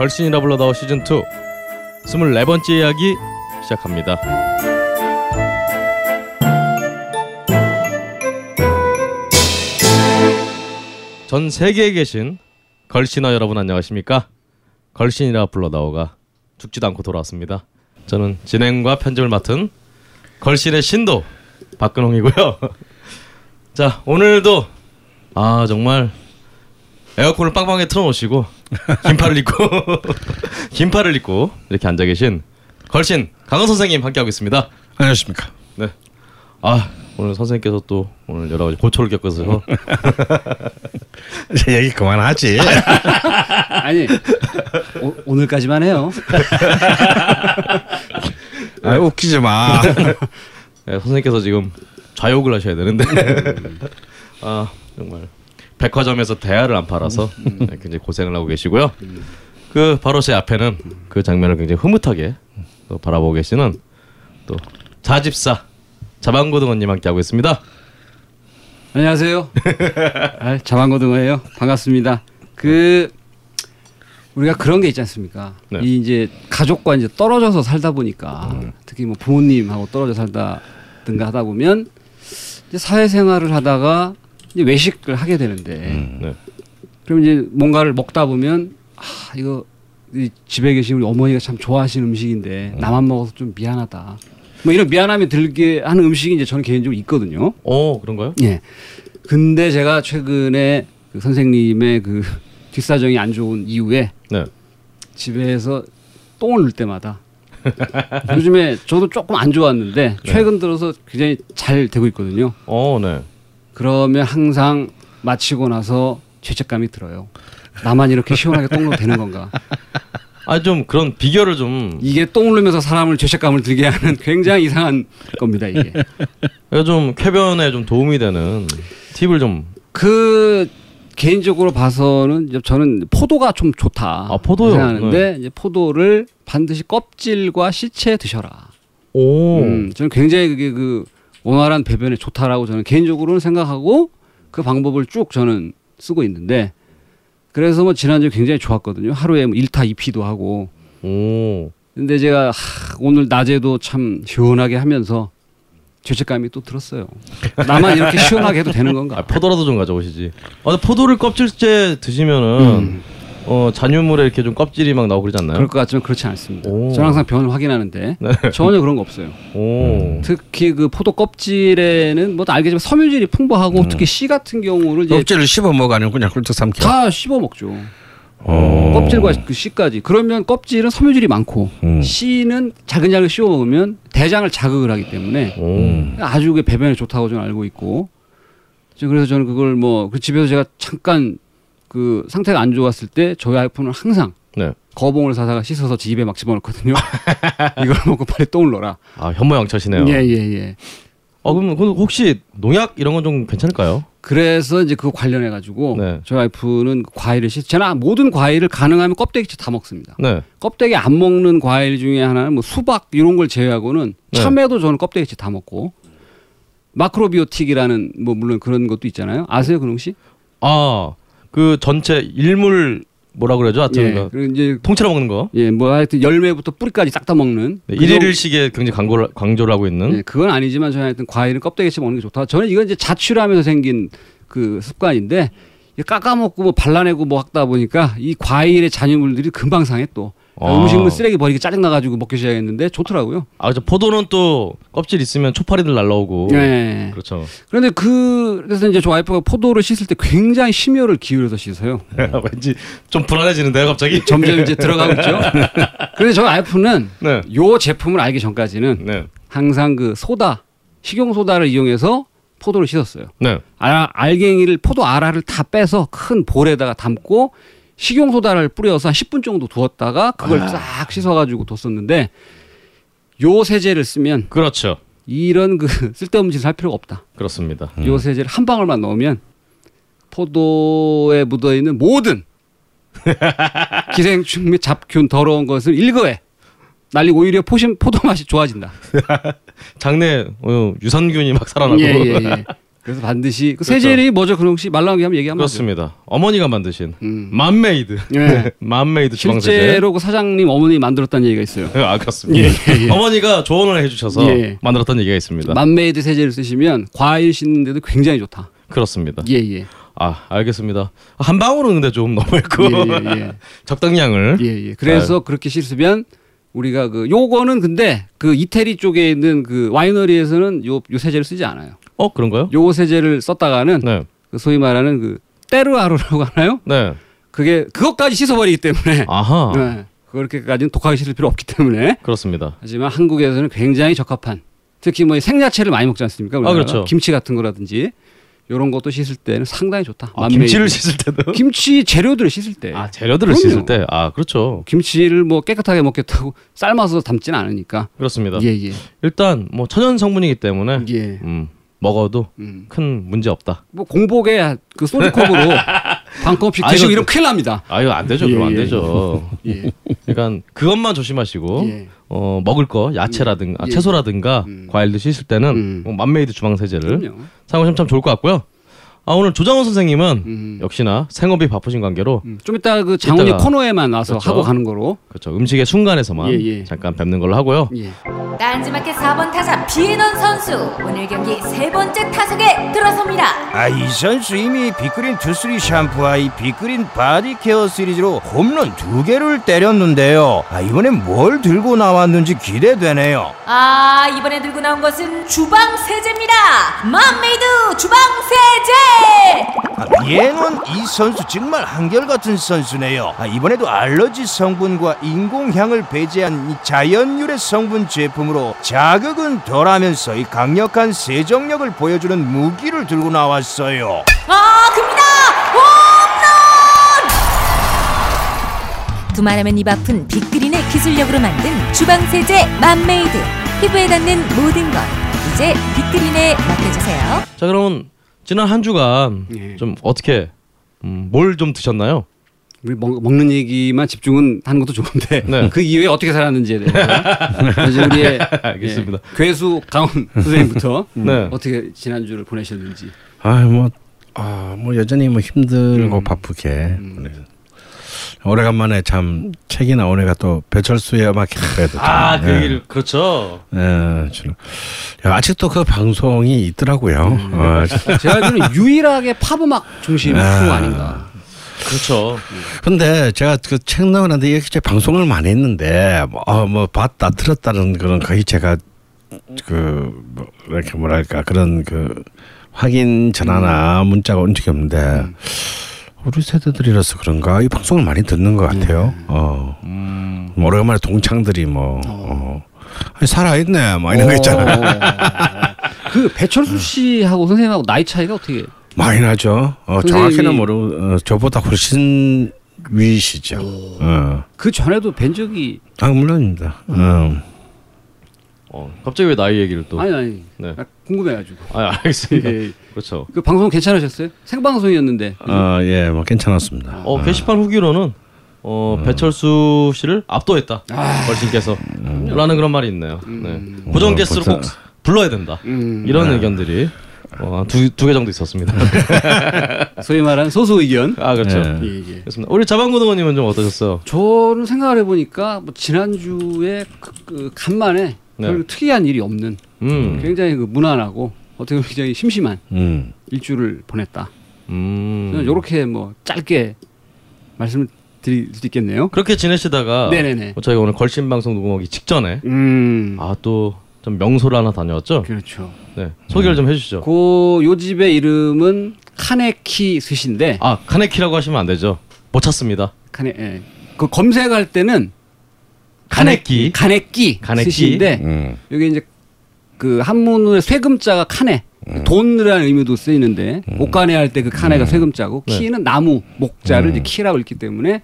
걸신이라 불러다오 시즌 2 24번째 이야기 시작합니다. 전 세계에 계신 걸신어 여러분 안녕하십니까? 걸신이라 불러다오가 죽지도 않고 돌아왔습니다. 저는 진행과 편집을 맡은 걸신의 신도 박근홍이고요. 자 오늘도 아 정말 에어컨을 빵빵하게 틀어놓으시고 긴팔을 입고 긴팔을 입고 이렇게 앉아 계신 걸신 강원 선생님 함께 하고 있습니다. 안녕하십니까. 네. 아 오늘 선생님께서 또 오늘 여러 가지 고초를 겪어서 이제 얘기 그만하지. 아니 오, 오늘까지만 해요. 아, 웃기지 마. 네, 선생님께서 지금 좌욕을 하셔야 되는데 아 정말 백화점에서 대야를 안 팔아서 네, 굉장히 고생을 하고 계시고요. 그 바로 제 앞에는 그 장면을 굉장히 흐뭇하게 또 바라보고 계시는 또 자집사 자방고등어님 함께 하고 있습니다. 안녕하세요. 아, 자만고등어예요. 반갑습니다. 그 우리가 그런 게 있지 않습니까? 네. 이 이제 가족과 이제 떨어져서 살다 보니까 특히 뭐 부모님하고 떨어져 살다든가 하다 보면 이제 사회생활을 하다가 이제 외식을 하게 되는데 네. 그럼 이제 뭔가를 먹다 보면 아 이거 이 집에 계신 우리 어머니가 참 좋아하시는 음식인데 나만 먹어서 좀 미안하다. 뭐 이런 미안함이 들게 하는 음식이 이제 저는 개인적으로 있거든요. 어 그런가요? 예. 근데 제가 최근에 그 선생님의 그 뒷사정이 안 좋은 이후에 네. 집에서 똥을 넣을 때마다 요즘에 저도 조금 안 좋았는데 최근 들어서 굉장히 잘 되고 있거든요. 어 네. 그러면 항상 마치고 나서 죄책감이 들어요. 나만 이렇게 시원하게 똥 넣어도 되는 건가? 아 좀 그런 비결을 좀 이게 똥을 넣으면서 사람을 죄책감을 들게 하는 굉장히 이상한 겁니다, 이게. 좀 쾌변에 좀 도움이 되는 팁을 좀 그 개인적으로 봐서는 저는 포도가 좀 좋다. 아, 포도요? 생각하는데 이제 포도를 반드시 껍질과 씨체 드셔라. 오. 음, 저는 굉장히 그게 그 원활한 배변에 좋다라고 저는 개인적으로는 생각하고 그 방법을 쭉 저는 쓰고 있는데 그래서 뭐 지난주에 굉장히 좋았거든요. 하루에 뭐 1타 2피도 하고. 오. 근데 제가 하, 오늘 낮에도 참 시원하게 하면서 죄책감이 또 들었어요. 나만 이렇게 시원하게 해도 되는 건가? 아, 포도라도 좀 가져오시지. 아, 포도를 껍질째 드시면은 음. 어 잔유물에 이렇게 좀 껍질이 막 나오고 그러지 않나요? 그럴 것 같지만 그렇지 않습니다. 오. 저는 항상 변을 확인하는데 네. 전혀 그런 거 없어요. 오. 특히 그 포도 껍질에는 뭐 알겠지만 섬유질이 풍부하고 특히 씨 같은 경우를 이제 껍질을 씹어 먹어 아니면 그냥 훑어 삼켜. 다 씹어 먹죠. 어. 껍질과 그 씨까지. 그러면 껍질은 섬유질이 많고 음. 씨는 잘근잘근 씹어 먹으면 대장을 자극을 하기 때문에 오. 아주 그 배변에 좋다고 저는 알고 있고 저 그래서 저는 그걸 뭐 그 집에서 제가 잠깐 그 상태가 안 좋았을 때 저희 와이프는 항상 네. 거봉을 사다가 씻어서 제 입에 막 집어넣거든요. 이걸 먹고 빨리 똥을 넣어라. 아 현모양처시네요. 예예 예. 어 그럼 그 혹시 농약 이런 건 좀 괜찮을까요? 그래서 이제 그거 관련해 가지고 네. 저희 와이프는 그 과일을 씻. 저는 모든 과일을 가능하면 껍데기째 다 먹습니다. 네. 껍데기 안 먹는 과일 중에 하나는 뭐 수박 이런 걸 제외하고는 네. 참외도 저는 껍데기째 다 먹고 마크로비오틱이라는 뭐 물론 그런 것도 있잖아요. 아세요, 근홍 씨? 아 그 전체 일물 뭐라 그러죠? 하여튼 예. 그 이제 통째로 먹는 거. 예, 뭐 하여튼 열매부터 뿌리까지 싹 다 먹는 네, 일일일식에 굉장히 광고를 강조를 하고 있는. 예, 그건 아니지만 저는 하여튼 과일은 껍데기째 먹는 게 좋다. 저는 이건 이제 자취를 하면서 생긴 그 습관인데 깎아먹고 뭐 발라내고 뭐 하다 보니까 이 과일의 잔유물들이 금방 상해 또 아. 음식물 쓰레기 버리기 짜증 나가지고 먹기 시작했는데 좋더라고요. 아 저 포도는 또 껍질 있으면 초파리들 날라오고. 네. 그렇죠. 그런데 그 그래서 이제 저 와이프가 포도를 씻을 때 굉장히 심혈을 기울여서 씻어요. 왠지 좀 불안해지는데요, 갑자기. 점점 이제 들어가고 있죠. 그런데 저 와이프는 네. 요 제품을 알기 전까지는 네. 항상 그 소다 식용 소다를 이용해서 포도를 씻었어요. 네. 알, 알갱이를 포도 알알을 다 빼서 큰 볼에다가 담고 식용 소다를 뿌려서 한 10분 정도 두었다가 그걸 싹 씻어가지고 뒀었는데 요 세제를 쓰면 그렇죠. 이런 그 쓸데없는 짓을 할 필요가 없다. 그렇습니다. 요 세제를 한 방울만 넣으면 포도에 묻어 있는 모든 기생충 및 잡균 더러운 것을 일거에 날리고 오히려 포신 포도 맛이 좋아진다. 장내 어, 유산균이 막 살아나고. 예, 예, 예. 그래서 반드시 그 그렇죠. 세제가 뭐죠? 그럼 혹시 명랑하게 한번 얘기 한번 하죠. 그렇습니다. 어머니가 만드신 음. 맘메이드, 예. 맘메이드 주방 세제. 실제로 그 사장님 어머니 만들었다는 얘기가 있어요. 아 그렇습니다. 어머니가 조언을 해주셔서 예. 만들었던 얘기가 있습니다. 맘메이드 세제를 쓰시면 과일 씻는데도 굉장히 좋다. 그렇습니다. 예 예. 아 알겠습니다. 한 방울은 근데 좀 너무했고 예, 예, 예. 적당량을. 예, 예. 그래서 그렇게 씻으면 우리가 그 요거는 근데 그 이태리 쪽에 있는 그 와이너리에서는 요, 요 세제를 쓰지 않아요. 어 그런가요? 요 세제를 썼다가는 네, 그 소위 말하는 그 terroir라고 하나요? 네. 그게 그것까지 씻어버리기 때문에 아하. 네. 그렇게까지는 독하게 씻을 필요 없기 때문에 그렇습니다. 하지만 한국에서는 굉장히 적합한 특히 뭐 생야채를 많이 먹지 않습니까? 우리나라가? 그렇죠. 김치 같은 거라든지 이런 것도 씻을 때는 상당히 좋다. 아. 김치를 씻을 때도. 김치 재료들을 씻을 때 아 재료들을 그럼요. 씻을 때. 아 그렇죠. 김치를 뭐 깨끗하게 먹겠다고 삶아서 담지는 않으니까 그렇습니다. 예 예. 일단 뭐 천연 성분이기 때문에 예. 음, 먹어도 음. 큰 문제 없다. 뭐 공복에 그 소주컵으로 반컵씩 아, 드시고 이러면 큰일 납니다. 아 이거 안 되죠. 예, 그럼 안 예. 되죠. 예. 그러니까 그것만 조심하시고 예. 어, 먹을 거 야채라든가 아, 예. 채소라든가 음. 과일도 씻을 때는 음. 뭐 맘메이드 주방 세제를. 사용하시면 참 좋을 것 같고요. 아 오늘 조장훈 선생님은 음. 역시나 생업이 바쁘신 관계로 음. 좀 이따 그 장훈이 이따가- 코너에만 와서 그렇죠. 하고 가는 거로. 그렇죠 음식의 순간에서만 예, 예. 잠깐 뵙는 걸로 하고요. 예. 딴지마켓 4번 타자 비에논 선수 오늘 경기 세 번째 타석에 들어섭니다. 아, 이 선수 이미 빅그린 투쓰리 샴푸와 이 빅그린 body care 시리즈로 홈런 두 개를 때렸는데요. 아, 이번엔 뭘 들고 나왔는지 기대되네요. 아 이번에 들고 나온 것은 주방 세제입니다. 맘메이드 주방 세제. 아, 비에논 이 선수 정말 한결같은 선수네요. 아, 이번에도 알러지 성분과 인공향을 배제한 이 자연유래 성분 제품으로 자극은 덜하면서 이 강력한 세정력을 보여주는 무기를 들고 나왔어요. 아 큽니다. 홈런. 두말하면 입 아픈 빅그린의 기술력으로 만든 주방 세제 맘메이드 피부에 닿는 모든 것 이제 빅그린에 맡겨주세요. 자 그러면 지난 한 주간 예. 좀 어떻게 음, 뭘 좀 드셨나요? 우리 먹, 먹는 얘기만 집중은 하는 것도 좋은데 네. 그 이후에 어떻게 살았는지에 대해서 이제 우리의 알겠습니다. 예, 괴수 강원 선생님부터 네. 어떻게 지난 주를 보내셨는지 아뭐 아, 뭐 여전히 뭐 힘들고 음. 바쁘게 네. 오래간만에 참 책이 나오니까 또 배철수의 음악 캠프에도 좀, 아그 예. 얘기를 그렇죠. 예, 좀- 야, 아직도 그 방송이 있더라고요. 음. 어, 제가 알기로는 유일하게 팝 음악 중심 아. 프로 아닌가 그렇죠. 근데 제가 그 책 나오는데 이렇게 방송을 많이 했는데 뭐, 어, 뭐 봤다 들었다는 그런 거의 제가 그 뭐, 이렇게 뭐랄까 그런 그 확인 전화나 문자가 온 적이 없는데 우리 세대들이라서 그런가 이 방송을 많이 듣는 것 같아요. 어. 음, 뭐 오래간만에 동창들이 뭐 어. 아니, 살아있네 뭐 이런 거 있잖아요. 어. 그 배철수 씨하고 선생님하고 나이 차이가 어떻게 많이 나죠. 어, 선생님이- 정확히는 모르고 어, 저보다 훨씬 위시죠. 어. 그 전에도 뵌 적이 아 물론입니다. 어. 어, 갑자기 왜 나이 얘기를 또? 아니 아니 네. 아, 궁금해가지고 아 알겠습니다. 예. 그렇죠. 그 방송 괜찮으셨어요? 생방송이었는데 어, 예, 뭐 괜찮았습니다. 어 게시판 후기로는 어 배철수 씨를 압도했다. 아. 걸신께서 라는 그런 말이 있네요. 네. 고정 어, 게스트로 꼭 불러야 된다. 음, 이런 의견들이 어, 두두 개 정도 있었습니다. 소위 말하는 소수 의견 아 그렇죠. 예. 예, 예. 그렇습니다. 우리 자방고등원님은 좀 어떠셨어요? 저는 생각을 해보니까 뭐 지난주에 그, 그 간만에 네. 별 특이한 일이 없는 음, 굉장히 그 무난하고 어떻게 보면 굉장히 심심한 음. 일주를 보냈다. 음. 저는 이렇게 뭐 짧게 말씀을 드릴 수 있겠네요. 그렇게 지내시다가 네네네. 뭐 저희가 오늘 걸신 방송 녹음하기 직전에 음, 아또 좀 명소를 하나 다녀왔죠. 그렇죠. 네 소개를 좀 해주시죠. 그요 집의 이름은 카네키 스시인데 아 카네키라고 하시면 안 되죠. 못 찾습니다. 카네 예. 그 검색할 때는 카네키. 카네키 카네키. 스시인데 음. 여기 이제 그 한문의 쇠금자가 かね 돈이라는 의미도 쓰이는데 옷가네 할때그 카네가 쇠금자고 네. き는 나무 목자를 이제 き라고 읽기 때문에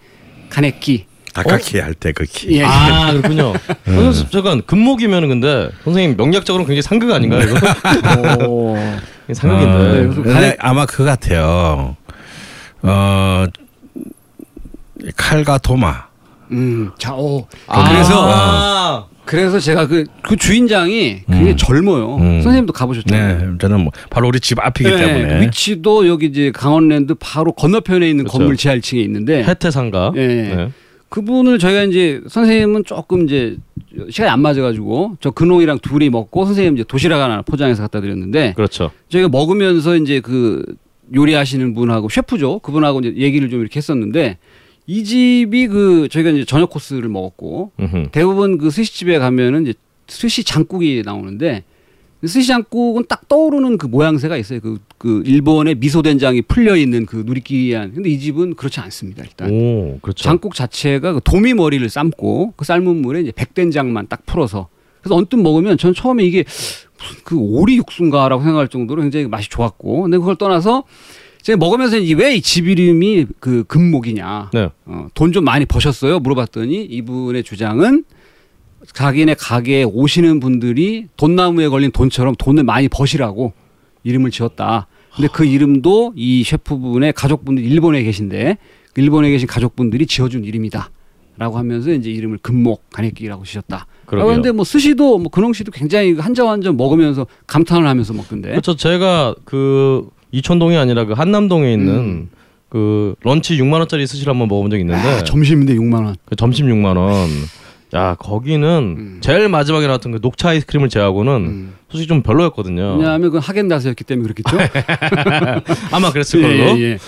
카네키 다카키 할 때 그 き. 예. 아 그렇군요. 어, 잠깐 금목이면 근데 선생님 명리학적으로 굉장히 상극 아닌가요 이거? 상극인데. 어, 네, 아마 그거 같아요. 어 칼과 도마. 음, 자, 오. 아, 그래서 아, 그래서 제가 그, 그 주인장이 굉장히 음. 젊어요. 음. 선생님도 가보셨잖아요. 네, 저는 뭐 바로 우리 집 앞이기 네, 때문에 그 위치도 여기 이제 강원랜드 바로 건너편에 있는 그렇죠. 건물 지하층에 있는데 해태상가. 예. 네. 그분을 저희가 이제 선생님은 조금 이제 시간이 안 맞아가지고 저 근홍이랑 둘이 먹고 선생님 이제 도시락 하나 포장해서 갖다 드렸는데 그렇죠. 저희가 먹으면서 이제 그 요리하시는 분하고 셰프죠 그분하고 이제 얘기를 좀 이렇게 했었는데 이 집이 그 저희가 이제 저녁 코스를 먹었고 음흠. 대부분 그 스시집에 가면은 이제 스시 장국이 나오는데 스시 장국은 딱 떠오르는 그 모양새가 있어요. 그, 그 일본의 미소 된장이 풀려 있는 그 누리끼리한. 근데 이 집은 그렇지 않습니다. 일단 오, 그렇죠. 장국 자체가 그 도미 머리를 삶고 그 삶은 물에 이제 백된장만 딱 풀어서 그래서 언뜻 먹으면 전 처음에 이게 무슨 그 오리 육수인가라고 생각할 정도로 굉장히 맛이 좋았고 근데 그걸 떠나서 제가 먹으면서 왜이집 이름이 그 금목이냐 네. 어, 돈 좀 많이 버셨어요 물어봤더니 이분의 주장은 자기네 가게에 오시는 분들이 돈나무에 걸린 돈처럼 돈을 많이 버시라고 이름을 지었다. 근데 그 이름도 이 셰프분의 가족분들 일본에 계신데 그 일본에 계신 가족분들이 지어준 이름이다. 라고 하면서 이제 이름을 금목 간획기라고 지셨다. 그런데 뭐 스시도 뭐 근홍 씨도 굉장히 한 점 한 점 먹으면서 감탄을 하면서 먹던데. 그렇죠. 제가 그 이천동이 아니라 그 한남동에 있는 음. 그 런치 6만 원짜리 스시를 한번 먹어본 적이 있는데 아, 점심인데 6만 원. 그 점심 6만 원. 야 거기는 음. 제일 마지막에 나왔던 그 녹차 아이스크림을 제하고는 음. 솔직히 좀 별로였거든요. 왜냐하면 그 하겐다스였기 때문에 그렇겠죠. 아마 그랬을 걸로. 예, 예.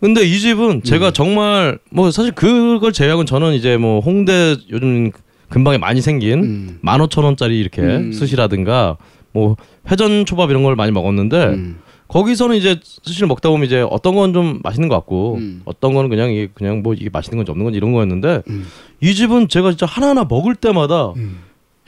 근데 이 집은 제가 정말 뭐 사실 그걸 제외하고는 저는 이제 뭐 홍대 요즘 근방에 많이 생긴 음. 만 오천 원짜리 이렇게 음. 스시라든가 뭐 회전 초밥 이런 걸 많이 먹었는데 음. 거기서는 이제 스시를 먹다 보면 이제 어떤 건 좀 맛있는 것 같고 음. 어떤 거는 그냥 이게 그냥 뭐 이게 맛있는 건지 없는 건지 이런 거였는데 음. 이 집은 제가 진짜 하나하나 먹을 때마다 음.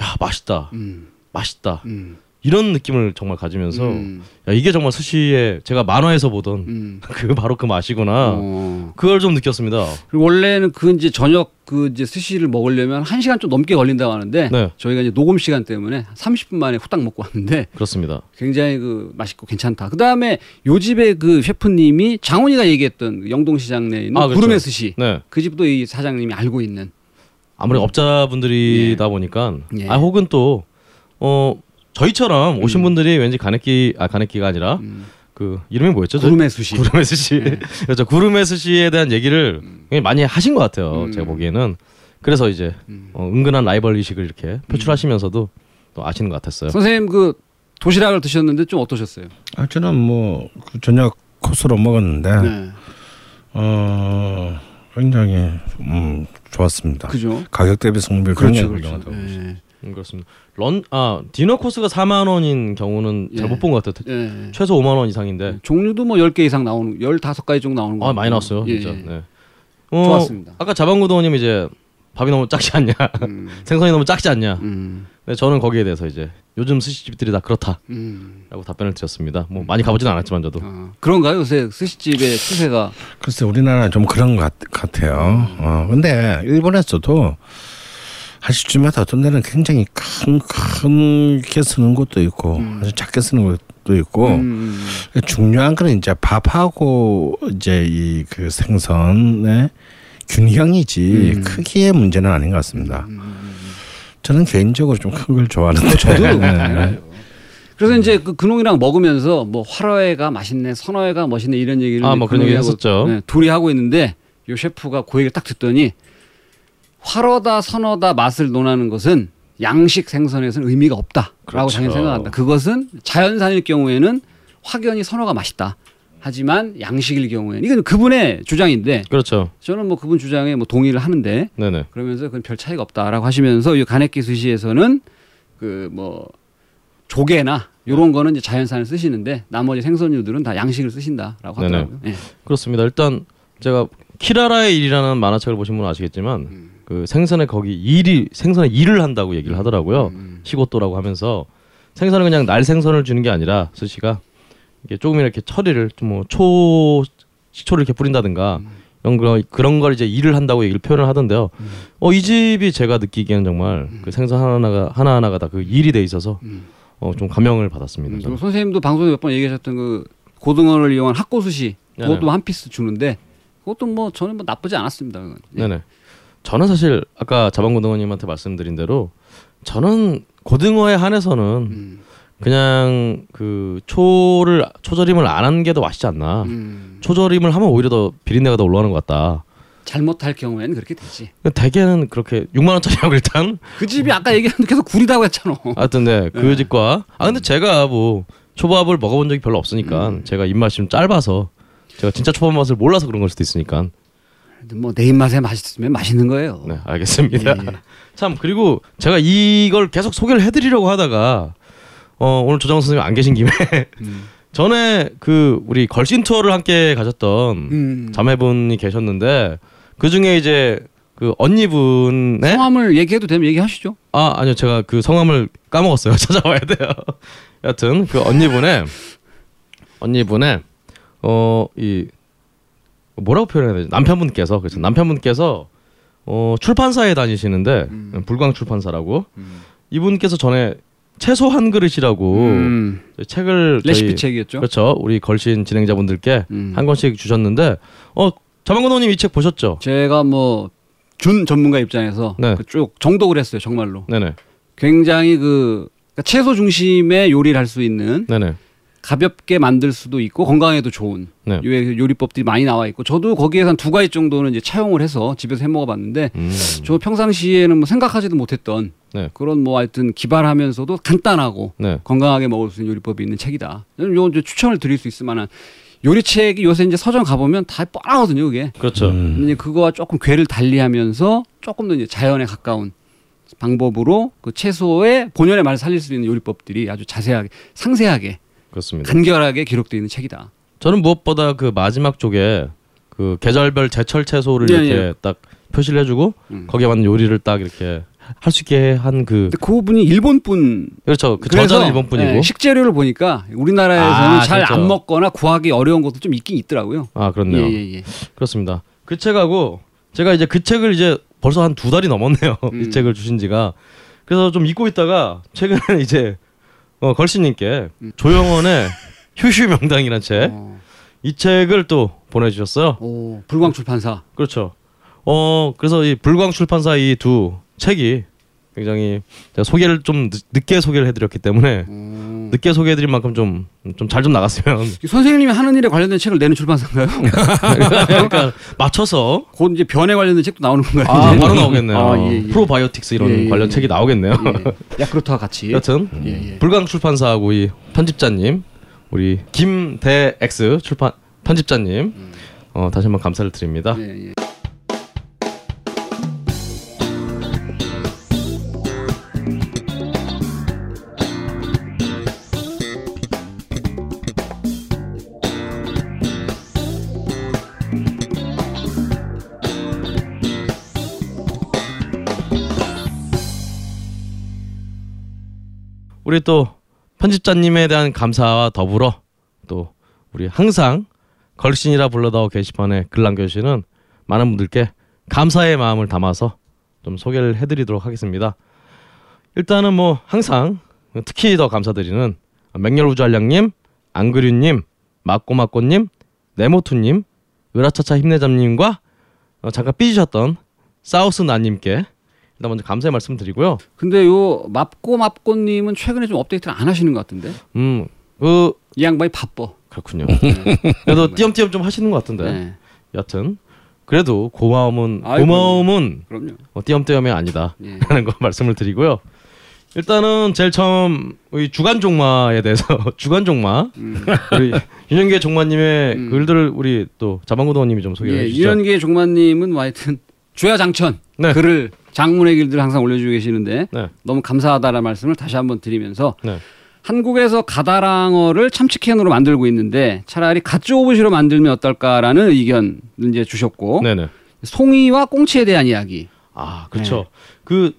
야 맛있다 음. 맛있다 음. 이런 느낌을 정말 가지면서 음. 야 이게 정말 스시에 제가 만화에서 보던 음. 그 바로 그 맛이구나 어. 그걸 좀 느꼈습니다. 원래는 그 이제 저녁 그 이제 스시를 먹으려면 한 시간 좀 넘게 걸린다고 하는데 네. 저희가 이제 녹음 시간 때문에 30분 만에 후딱 먹고 왔는데 그렇습니다. 굉장히 그 맛있고 괜찮다. 그 다음에 요 집의 그 셰프님이 장훈이가 얘기했던 그 영동시장 내에 있는 아, 그렇죠. 구름의 스시 네. 그 집도 이 사장님이 알고 있는 아무래도 업자분들이다 보니까 예. 아 혹은 또 어 저희처럼 오신 분들이 왠지 가네끼 아 가네끼가 아니라 음, 그 이름이 뭐였죠? 저- 구름의 스시. 구름의 스시. 예. 그렇죠. 구름의 스시에 대한 얘기를 굉장히 많이 하신 것 같아요. 음. 제가 보기에는 그래서 이제 음. 어, 은근한 라이벌 의식을 이렇게 표출하시면서도 또 아시는 것 같았어요. 선생님 그 도시락을 드셨는데 좀 어떠셨어요? 아, 저는 뭐 그 저녁 코스로 먹었는데 네. 어 굉장히 음 좋았습니다. 그죠? 가격 대비 성비 그렇죠. 굉장히 그렇죠. 훌륭하다고. 예. 음, 그렇습니다. 런 아 디너 코스가 4만 원인 경우는 잘 예. 못본 것 같아요. 예. 최소 5만 원 이상인데 종류도 뭐 10개 이상 나오는 15가지 정도 나오는 거. 아 많이 나왔어요. 예, 진짜. 예. 네. 어, 좋았습니다. 아까 자방구도님 이제 밥이 너무 작지 않냐, 음. 생선이 너무 작지 않냐. 음. 근데 저는 거기에 대해서 이제 요즘 스시집들이 다 그렇다라고 음. 답변을 드렸습니다. 뭐 많이 가보진 않았지만 저도. 아, 그런가요? 요새 스시집의 추세가 글쎄 우리나라는 좀 그런 것 같, 같아요. 어, 근데 일본에서도 하시주마다 어떤 데는 굉장히 큰 큰게 쓰는 곳도 있고 아주 작게 쓰는 곳도 있고 음. 중요한 거는 이제 밥하고 이제 이 그 생선의 균형이지 음. 크기의 문제는 아닌 것 같습니다. 저는 개인적으로 좀 큰 걸 좋아하는데 저도 네. 그래서 이제 그 근홍이랑 먹으면서 뭐 화로회가 맛있네, 선어회가 멋있네 이런 얘기를 아, 이제 뭐 그런 얘기 했었죠. 네, 둘이 하고 있는데 요 셰프가 그 얘기를 딱 듣더니 화로다 선어다 맛을 논하는 것은 양식 생선에서는 의미가 없다라고 그렇죠. 자기는 생각한다. 그것은 자연산일 경우에는 확연히 선어가 맛있다. 하지만 양식일 경우에는 이건 그분의 주장인데 그렇죠. 저는 뭐 그분 주장에 뭐 동의를 하는데 네네. 그러면서 그건 별 차이가 없다라고 하시면서 이 가네키 스시에서는 그 뭐 조개나 요런 거는 이제 자연산을 쓰시는데 나머지 생선류들은 다 양식을 쓰신다라고. 하더라고요. 예. 그렇습니다. 일단 제가 키라라의 일이라는 만화책을 보신 분은 아시겠지만 음. 그 생선에 거기 일이 생선에 일을 한다고 얘기를 하더라고요. 음. 시고또라고 하면서 생선은 그냥 날 생선을 주는 게 아니라 스시가 이게 조금 이렇게 처리를 좀뭐초 식초를 이렇게 뿌린다든가 음. 이런 거 그런 걸 이제 일을 한다고 얘기를 표현을 하던데요. 어이 집이 제가 느끼기에는 정말 그 생선 하나하나가 하나하나가 다 그 일이 돼 있어서 음. 어좀 감명을 받았습니다. 음, 선생님도 방송에 몇 번 얘기하셨던 그 고등어를 이용한 학고 네네. 그것도 한 피스 주는데 그것도 뭐 저는 뭐 나쁘지 않았습니다. 그건. 예. 네네. 저는 사실 아까 자방고등어님한테 말씀드린 대로 저는 고등어에 한해서는 음. 그냥 그 초를 초절임을 안 하는 게 더 맛있지 않나. 음. 초절임을 하면 오히려 더 비린내가 더 올라오는 것 같다. 잘못할 경우에는 그렇게 되지. 대개는 그렇게 6만 원짜리하고 일단 그 집이 아까 얘기한 계속 구리다고 했잖아. 하여튼 네, 그 네. 집과 아 근데 제가 뭐 초밥을 먹어본 적이 별로 없으니까 음. 제가 입맛이 좀 짧아서 제가 진짜 초밥 맛을 몰라서 그런 걸 수도 있으니까 뭐 내 입맛에 맛있으면 맛있는 거예요. 네 알겠습니다. 예, 예. 참 그리고 제가 이걸 계속 소개를 해드리려고 하다가 어 오늘 조정 선생님 안 계신 김에 음. 전에 그 우리 걸신 투어를 함께 가셨던 음. 자매분이 계셨는데 그 중에 이제 그 언니분의 성함을 얘기해도 되면 얘기하시죠. 아 아니요 제가 그 성함을 까먹었어요 찾아와야 돼요 여튼 그 언니분의 언니분의 어이 뭐라고 표현해야 되지 남편분께서 그래서 남편분께서 어 출판사에 다니시는데 음. 불광 출판사라고 이분께서 전에 채소 한 그릇이라고 음. 책을 저희- 레시피 책이었죠. 그렇죠 우리 걸신 진행자분들께 음. 한 권씩 주셨는데 어 자만건호님 이 책 보셨죠 제가 뭐 준 전문가 입장에서 네. 그쭉 정독을 했어요. 정말로. 네네 굉장히 그 그러니까 채소 중심의 요리를 할 수 있는 네네 가볍게 만들 수도 있고 건강에도 좋은 네. 요- 요리법들이 많이 나와 있고 저도 거기에서 한 두 가지 정도는 이제 차용을 해서 집에서 해 먹어봤는데 음. 저 평상시에는 뭐 생각하지도 못했던 네. 그런 뭐 하여튼 기발하면서도 간단하고 네 건강하게 먹을 수 있는 요리법이 있는 책이다. 저는 요 이제 추천을 드릴 수 있을 만한 요리책이 요새 이제 서점 가보면 다 뻔하거든요, 그게. 그렇죠 음. 이제 그거와 조금 궤를 달리하면서 조금 더 이제 자연에 가까운 방법으로 그 채소의 본연의 맛을 살릴 수 있는 요리법들이 아주 자세하게 상세하게 그렇습니다. 간결하게 기록되어 있는 책이다. 저는 무엇보다 그 마지막 쪽에 그 계절별 제철 채소를 예, 이렇게 예. 딱 표시를 해주고 음. 거기에 맞는 요리를 딱 이렇게 할 수 있게 한그 근데 그분이 일본 분 그렇죠 그 저자는 일본 분이고 예, 식재료를 보니까 우리나라에서는 아, 잘안 진짜. 먹거나 구하기 어려운 것도 좀 있긴 있더라고요. 아 그렇네요 예, 예, 예. 그렇습니다 그 책하고 제가 이제 그 책을 이제 벌써 한 두 달이 넘었네요 음. 이 책을 주신 지가 그래서 좀 잊고 있다가 최근에 이제 어, 걸신님께 음. 조영원의 휴슈 명당이라는 책이 어, 책을 또 보내주셨어요 오, 불광 출판사. 그렇죠. 어 그래서 이 불광 출판사 이 두 책이 굉장히 제가 소개를 좀 늦, 늦게 소개를 해드렸기 때문에 음. 늦게 소개해드린 만큼 좀 좀잘좀 나갔으면 선생님이 하는 일에 관련된 책을 내는 출판사인가요? 그러니까 맞춰서 곧 이제 변에 관련된 책도 나오는 건가요? 아? 바로 나오겠네요. 아, 예, 예. 프로바이오틱스 이런 예, 예, 관련 예. 책이 나오겠네요. 예. 야크루트와 같이. 여튼 예, 예. 불광 출판사하고 이 편집자님 우리 김대X 출판 편집자님 어, 다시 한번 감사를 드립니다. 우리 또 편집자님에 대한 감사와 더불어 또 우리 항상 걸신이라 불러다오 게시판에 글 남겨주시는 많은 분들께 감사의 마음을 담아서 좀 소개를 해드리도록 하겠습니다. 일단은 뭐 항상 특히 더 감사드리는 맹렬우주알량님, 안그류님, 마꼬마꼬님, 네모투님, 으라차차 힘내잡님과 어, 잠깐 삐지셨던 사우스나님께 일단 먼저 감사의 말씀 드리고요. 근데 요 맙고 맙고님은 최근에 좀 업데이트를 안 하시는 것 같은데 음, 그 이 양반이 바빠. 그렇군요. 그래도 띄엄띄엄 좀 하시는 것 같은데. 네. 여튼 그래도 고마움은 아이고. 고마움은 그럼요. 어, 띄엄띄엄이 아니다라는 예. 거 말씀을 드리고요. 일단은 제일 처음 이 주간 종마에 대해서 주간 종마 음. 우리 윤영계 종마님의 음. 글들을 우리 또 자방구도원님이 좀 소개해 예, 주시죠. 유연계 종만님은 뭐 하여튼 주야 장천 네. 글을 장문의 길들 항상 올려주고 계시는데 네. 너무 감사하다라는 말씀을 다시 한번 드리면서 네. 한국에서 가다랑어를 참치캔으로 만들고 있는데 차라리 갓조오브시로 만들면 어떨까라는 의견 이제 주셨고 네네. 송이와 꽁치에 대한 이야기. 아 그렇죠. 네. 그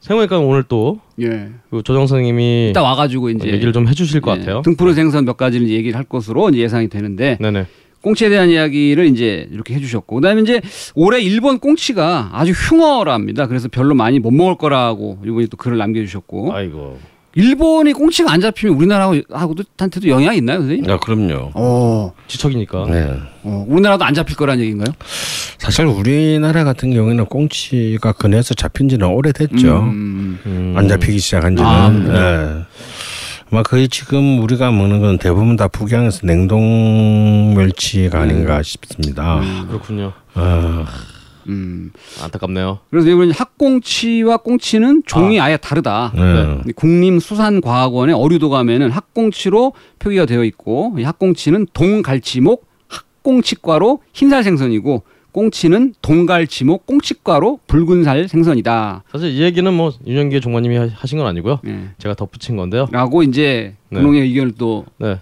생각해보니까 오늘 또 예. 그 조정 선생님이 이따 와가지고 이제 얘기를 좀 해주실 것 예, 같아요. 등푸른 생선 몇 가지를 얘기를 할 것으로 예상이 되는데 네네. 꽁치에 대한 이야기를 이제 이렇게 해주셨고 그다음에 이제 올해 일본 꽁치가 아주 흉어랍니다. 그래서 별로 많이 못 먹을 거라고 이분이 또 글을 남겨주셨고 아이고. 일본이 꽁치가 안 잡히면 우리나라하고도 한테도 영향이 있나요, 선생님? 아 그럼요. 어, 지척이니까. 네. 어, 우리나라도 안 잡힐 거란 얘기인가요? 사실 우리나라 같은 경우에는 꽁치가 근해에서 잡힌 지는 오래됐죠. 음, 음. 안 잡히기 시작한 지는. 아, 예. 아마 거의 지금 우리가 먹는 건 대부분 다 북양에서 냉동 멸치가 아닌가 싶습니다. 그렇군요. 어, 음. 안타깝네요. 그래서 이번 학꽁치와 꽁치는 종이 아. 예 다르다. 네. 국립수산과학원의 어류도감에는 학꽁치로 표기가 되어 있고 이 학꽁치는 동갈치목 학꽁치과로 흰살 생선이고 꽁치는 동갈치목 꽁치과로 붉은살 생선이다. 사실 이 얘기는 뭐 윤영기 종관님이 하- 하신 건 아니고요. 예. 제가 덧붙인 건데요. 라고 이제 네. 근홍의 의견을 또 네.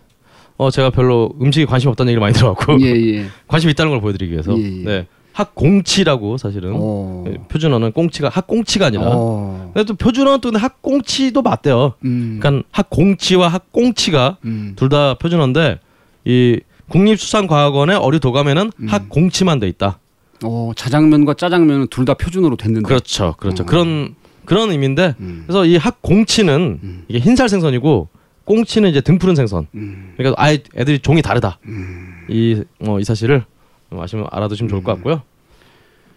어 제가 별로 음식에 관심 없다는 얘기를 많이 들어왔고 예, 예. 관심 있다는 걸 보여드리기 위해서 예, 예. 네 학꽁치라고 사실은 어. 예, 표준어는 꽁치가 학꽁치가 아니라 어. 근데 또 표준어는 또 근데 학꽁치도 맞대요. 음. 그러니까 학꽁치와 학꽁치가 음. 둘다 표준어인데 이 국립수산과학원의 어류 도감에는 음. 학꽁치만 돼 있다. 어, 자장면과 짜장면은 둘 다 표준어로 됐는데. 그렇죠, 그렇죠. 어. 그런 그런 의미인데 음. 그래서 이 학꽁치는 음. 이게 흰살 생선이고 꽁치는 이제 등푸른 생선. 음. 그러니까 아예 애들이 종이 다르다. 음. 이 어, 이 사실을 아시면 알아두시면 좋을 것 같고요.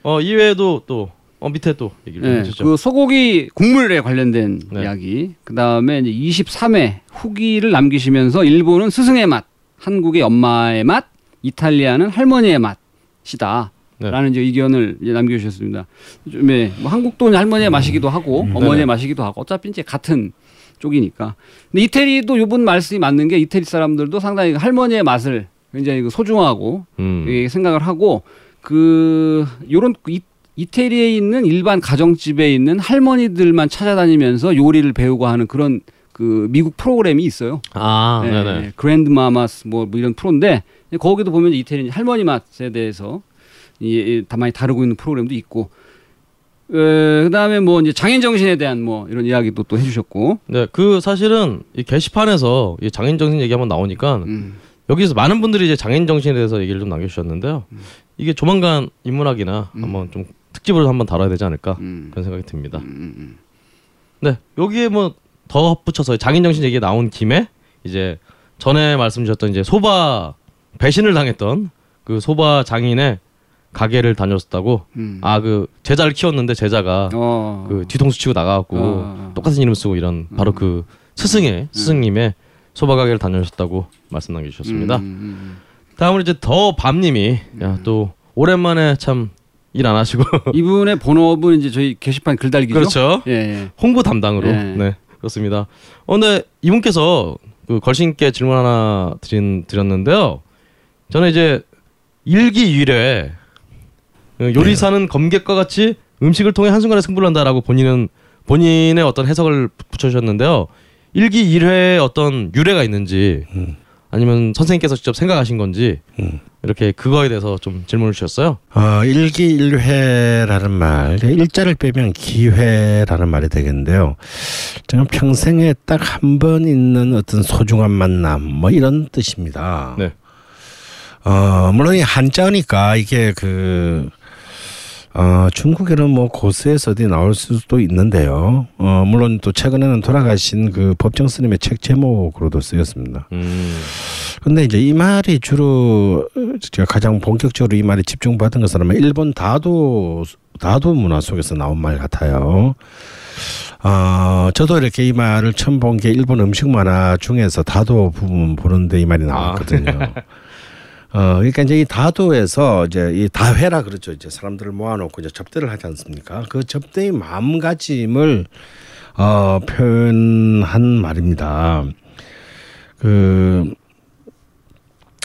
어 이외에도 또 어, 밑에 또 얘기를 좀 네, 해주죠. 그 소고기 국물에 관련된 네. 이야기. 그 다음에 이제 23회 후기를 남기시면서 일본은 스승의 맛, 한국의 엄마의 맛, 이탈리아는 할머니의 맛이다. 네. 라는 이제 의견을 이제 남겨주셨습니다. 좀, 예, 뭐 한국도 할머니의 맛이기도 하고 네네. 어머니의 맛이기도 하고 어차피 이제 같은 쪽이니까. 근데 이태리도 요번 말씀이 맞는 게 이태리 사람들도 상당히 할머니의 맛을 굉장히 그 소중하고 음. 예, 생각을 하고 그 요런 이, 이태리에 있는 일반 가정집에 있는 할머니들만 찾아다니면서 요리를 배우고 하는 그런 그 미국 프로그램이 있어요. 아, 예, 네네. 예, 그랜드 마마스 뭐, 뭐 이런 프로인데 거기도 보면 이태리 할머니 맛에 대해서 이, 이, 다 많이 다루고 있는 프로그램도 있고 에, 그다음에 뭐 이제 장인 정신에 대한 뭐 이런 이야기도 또 해주셨고 네, 그 사실은 이 게시판에서 이 장인 정신 얘기 한번 나오니까 음, 여기서 많은 분들이 이제 장인 정신에 대해서 얘기를 좀 남겨주셨는데요. 이게 조만간 인문학이나 음. 한번 좀 특집으로 한번 다뤄야 되지 않을까 음, 그런 생각이 듭니다. 음, 음, 네, 여기에 뭐 더 붙여서 장인 정신 얘기 나온 김에 이제 전에 말씀 주셨던 이제 소바 배신을 당했던 그 소바 장인의 가게를 다녔었다고. 음. 아그 제자를 키웠는데 제자가 어. 그 뒤통수 치고 나가갖고 어. 똑같은 이름 쓰고 이런 바로 그 스승의 스승님의 소바 가게를 다녀오셨다고 말씀 남겨주셨습니다. 음, 음, 다음으로 이제 더 밤님이 야, 또 오랜만에 참 일 안 하시고 음. 이분의 본업은 이제 저희 게시판 글달기죠. 그렇죠. 예, 예. 홍보 담당으로 네. 네, 그렇습니다. 어, 근데 이분께서 그 걸신께 질문 하나 드린 드렸는데요. 저는 이제 일기일회 그 요리사는 검객과 같이 음식을 통해 한순간에 승부를 한다라고 본인은 본인의 어떤 해석을 붙여주셨는데요. 일기일회에 어떤 유래가 있는지 음. 아니면 선생님께서 직접 생각하신 건지 음. 이렇게 그거에 대해서 좀 질문을 주셨어요. 어, 일기일회라는 말, 일자를 빼면 기회라는 말이 되겠는데요. 저는 평생에 딱 한 번 있는 어떤 소중한 만남, 뭐 이런 뜻입니다. 네. 어, 물론 이 한자니까 이게 그, 어, 중국에는 뭐 고스에서 어디 나올 수도 있는데요. 어, 물론 또 최근에는 돌아가신 그 법정 스님의 책 제목으로도 쓰였습니다. 음. 근데 이제 이 말이 주로 제가 가장 본격적으로 이 말에 집중받은 것은 아마 일본 다도 다도 문화 속에서 나온 말 같아요. 어, 저도 이렇게 이 말을 처음 본 게 일본 음식 만화 중에서 다도 부분 보는데 이 말이 나왔거든요. 어, 그러니까 이제 이 다도에서 이제 이 다회라 그러죠. 이제 사람들을 모아놓고 이제 접대를 하지 않습니까? 그 접대의 마음가짐을 어, 표현한 말입니다. 그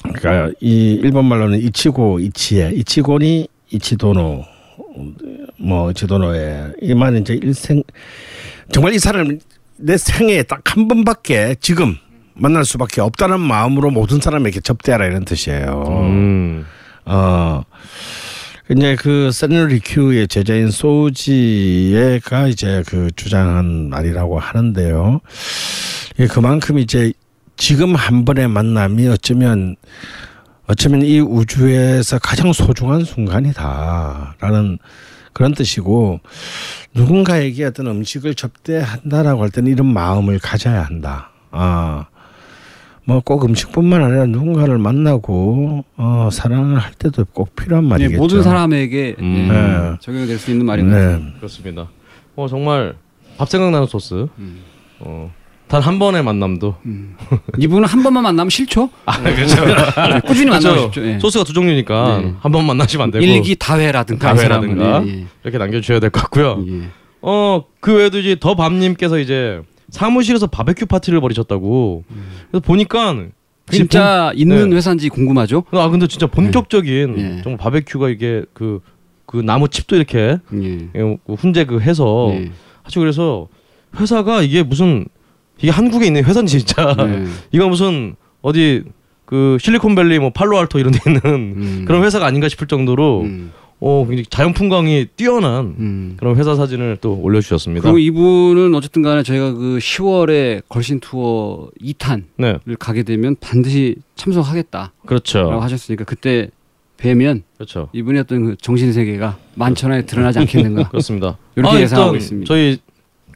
그러니까 이 일본 말로는 이치고 이치에 이치고니 이치도노 뭐 이치도노에 이 말은 이제 일생 정말 이 사람을 내 생애에 딱 한 번밖에 지금 만날 수밖에 없다는 마음으로 모든 사람에게 접대하라 이런 뜻이에요. 음. 어. 이제 그 세누리큐의 제자인 소지에가 이제 그 주장한 말이라고 하는데요. 예, 그만큼 이제 지금 한 번의 만남이 어쩌면 어쩌면 이 우주에서 가장 소중한 순간이다라는 그런 뜻이고 누군가에게 어떤 음식을 접대한다라고 할 때는 이런 마음을 가져야 한다. 아. 뭐 꼭 음식뿐만 아니라 누군가를 만나고 어, 사랑을 할 때도 꼭 필요한 네, 말이겠죠. 모든 사람에게 음. 예, 네. 적용될 수 있는 말입니다. 네. 그렇습니다. 어 정말 밥 생각나는 소스. 음. 어, 단 한 번의 만남도 이분은 한 번만 만나면 싫죠? 아 그렇죠. 네, 꾸준히 만나고 그렇죠. 싶죠. 예. 소스가 두 종류니까 네. 한번 만나시면 안 되고 일기 다회라든가 다회라든가. 이 이렇게 남겨주셔야 될 것 같고요. 예. 예. 어그 외에도 이제 더 밤님께서 이제 사무실에서 바베큐 파티를 벌이셨다고. 그래서 보니까 진짜 있는 네. 회사인지 궁금하죠? 본- 아 근데 진짜 본격적인 네. 정말 바베큐가 이게 그그 나무 칩도 이렇게 예. 예, 그 훈제 그 해서 예. 하죠 그래서 회사가 이게 무슨 이게 한국에 있는 회사인지 진짜 네. 이거 무슨 어디 그 실리콘밸리 뭐 팔로알토 이런 데 있는 음. 그런 회사가 아닌가 싶을 정도로 음. 어 굉장히 자연 풍광이 뛰어난 음. 그런 회사 사진을 또 올려주셨습니다. 그리고 이분은 어쨌든 간에 저희가 그 10월에 걸신 투어 2탄을 네, 가게 되면 반드시 참석하겠다라고 그렇죠, 하셨으니까 그때 뵈면 그렇죠. 이분의 어떤 그 정신 세계가 만천하에 드러나지 않겠는가 그렇습니다. 이렇게 아, 예상하고 있습니다. 저희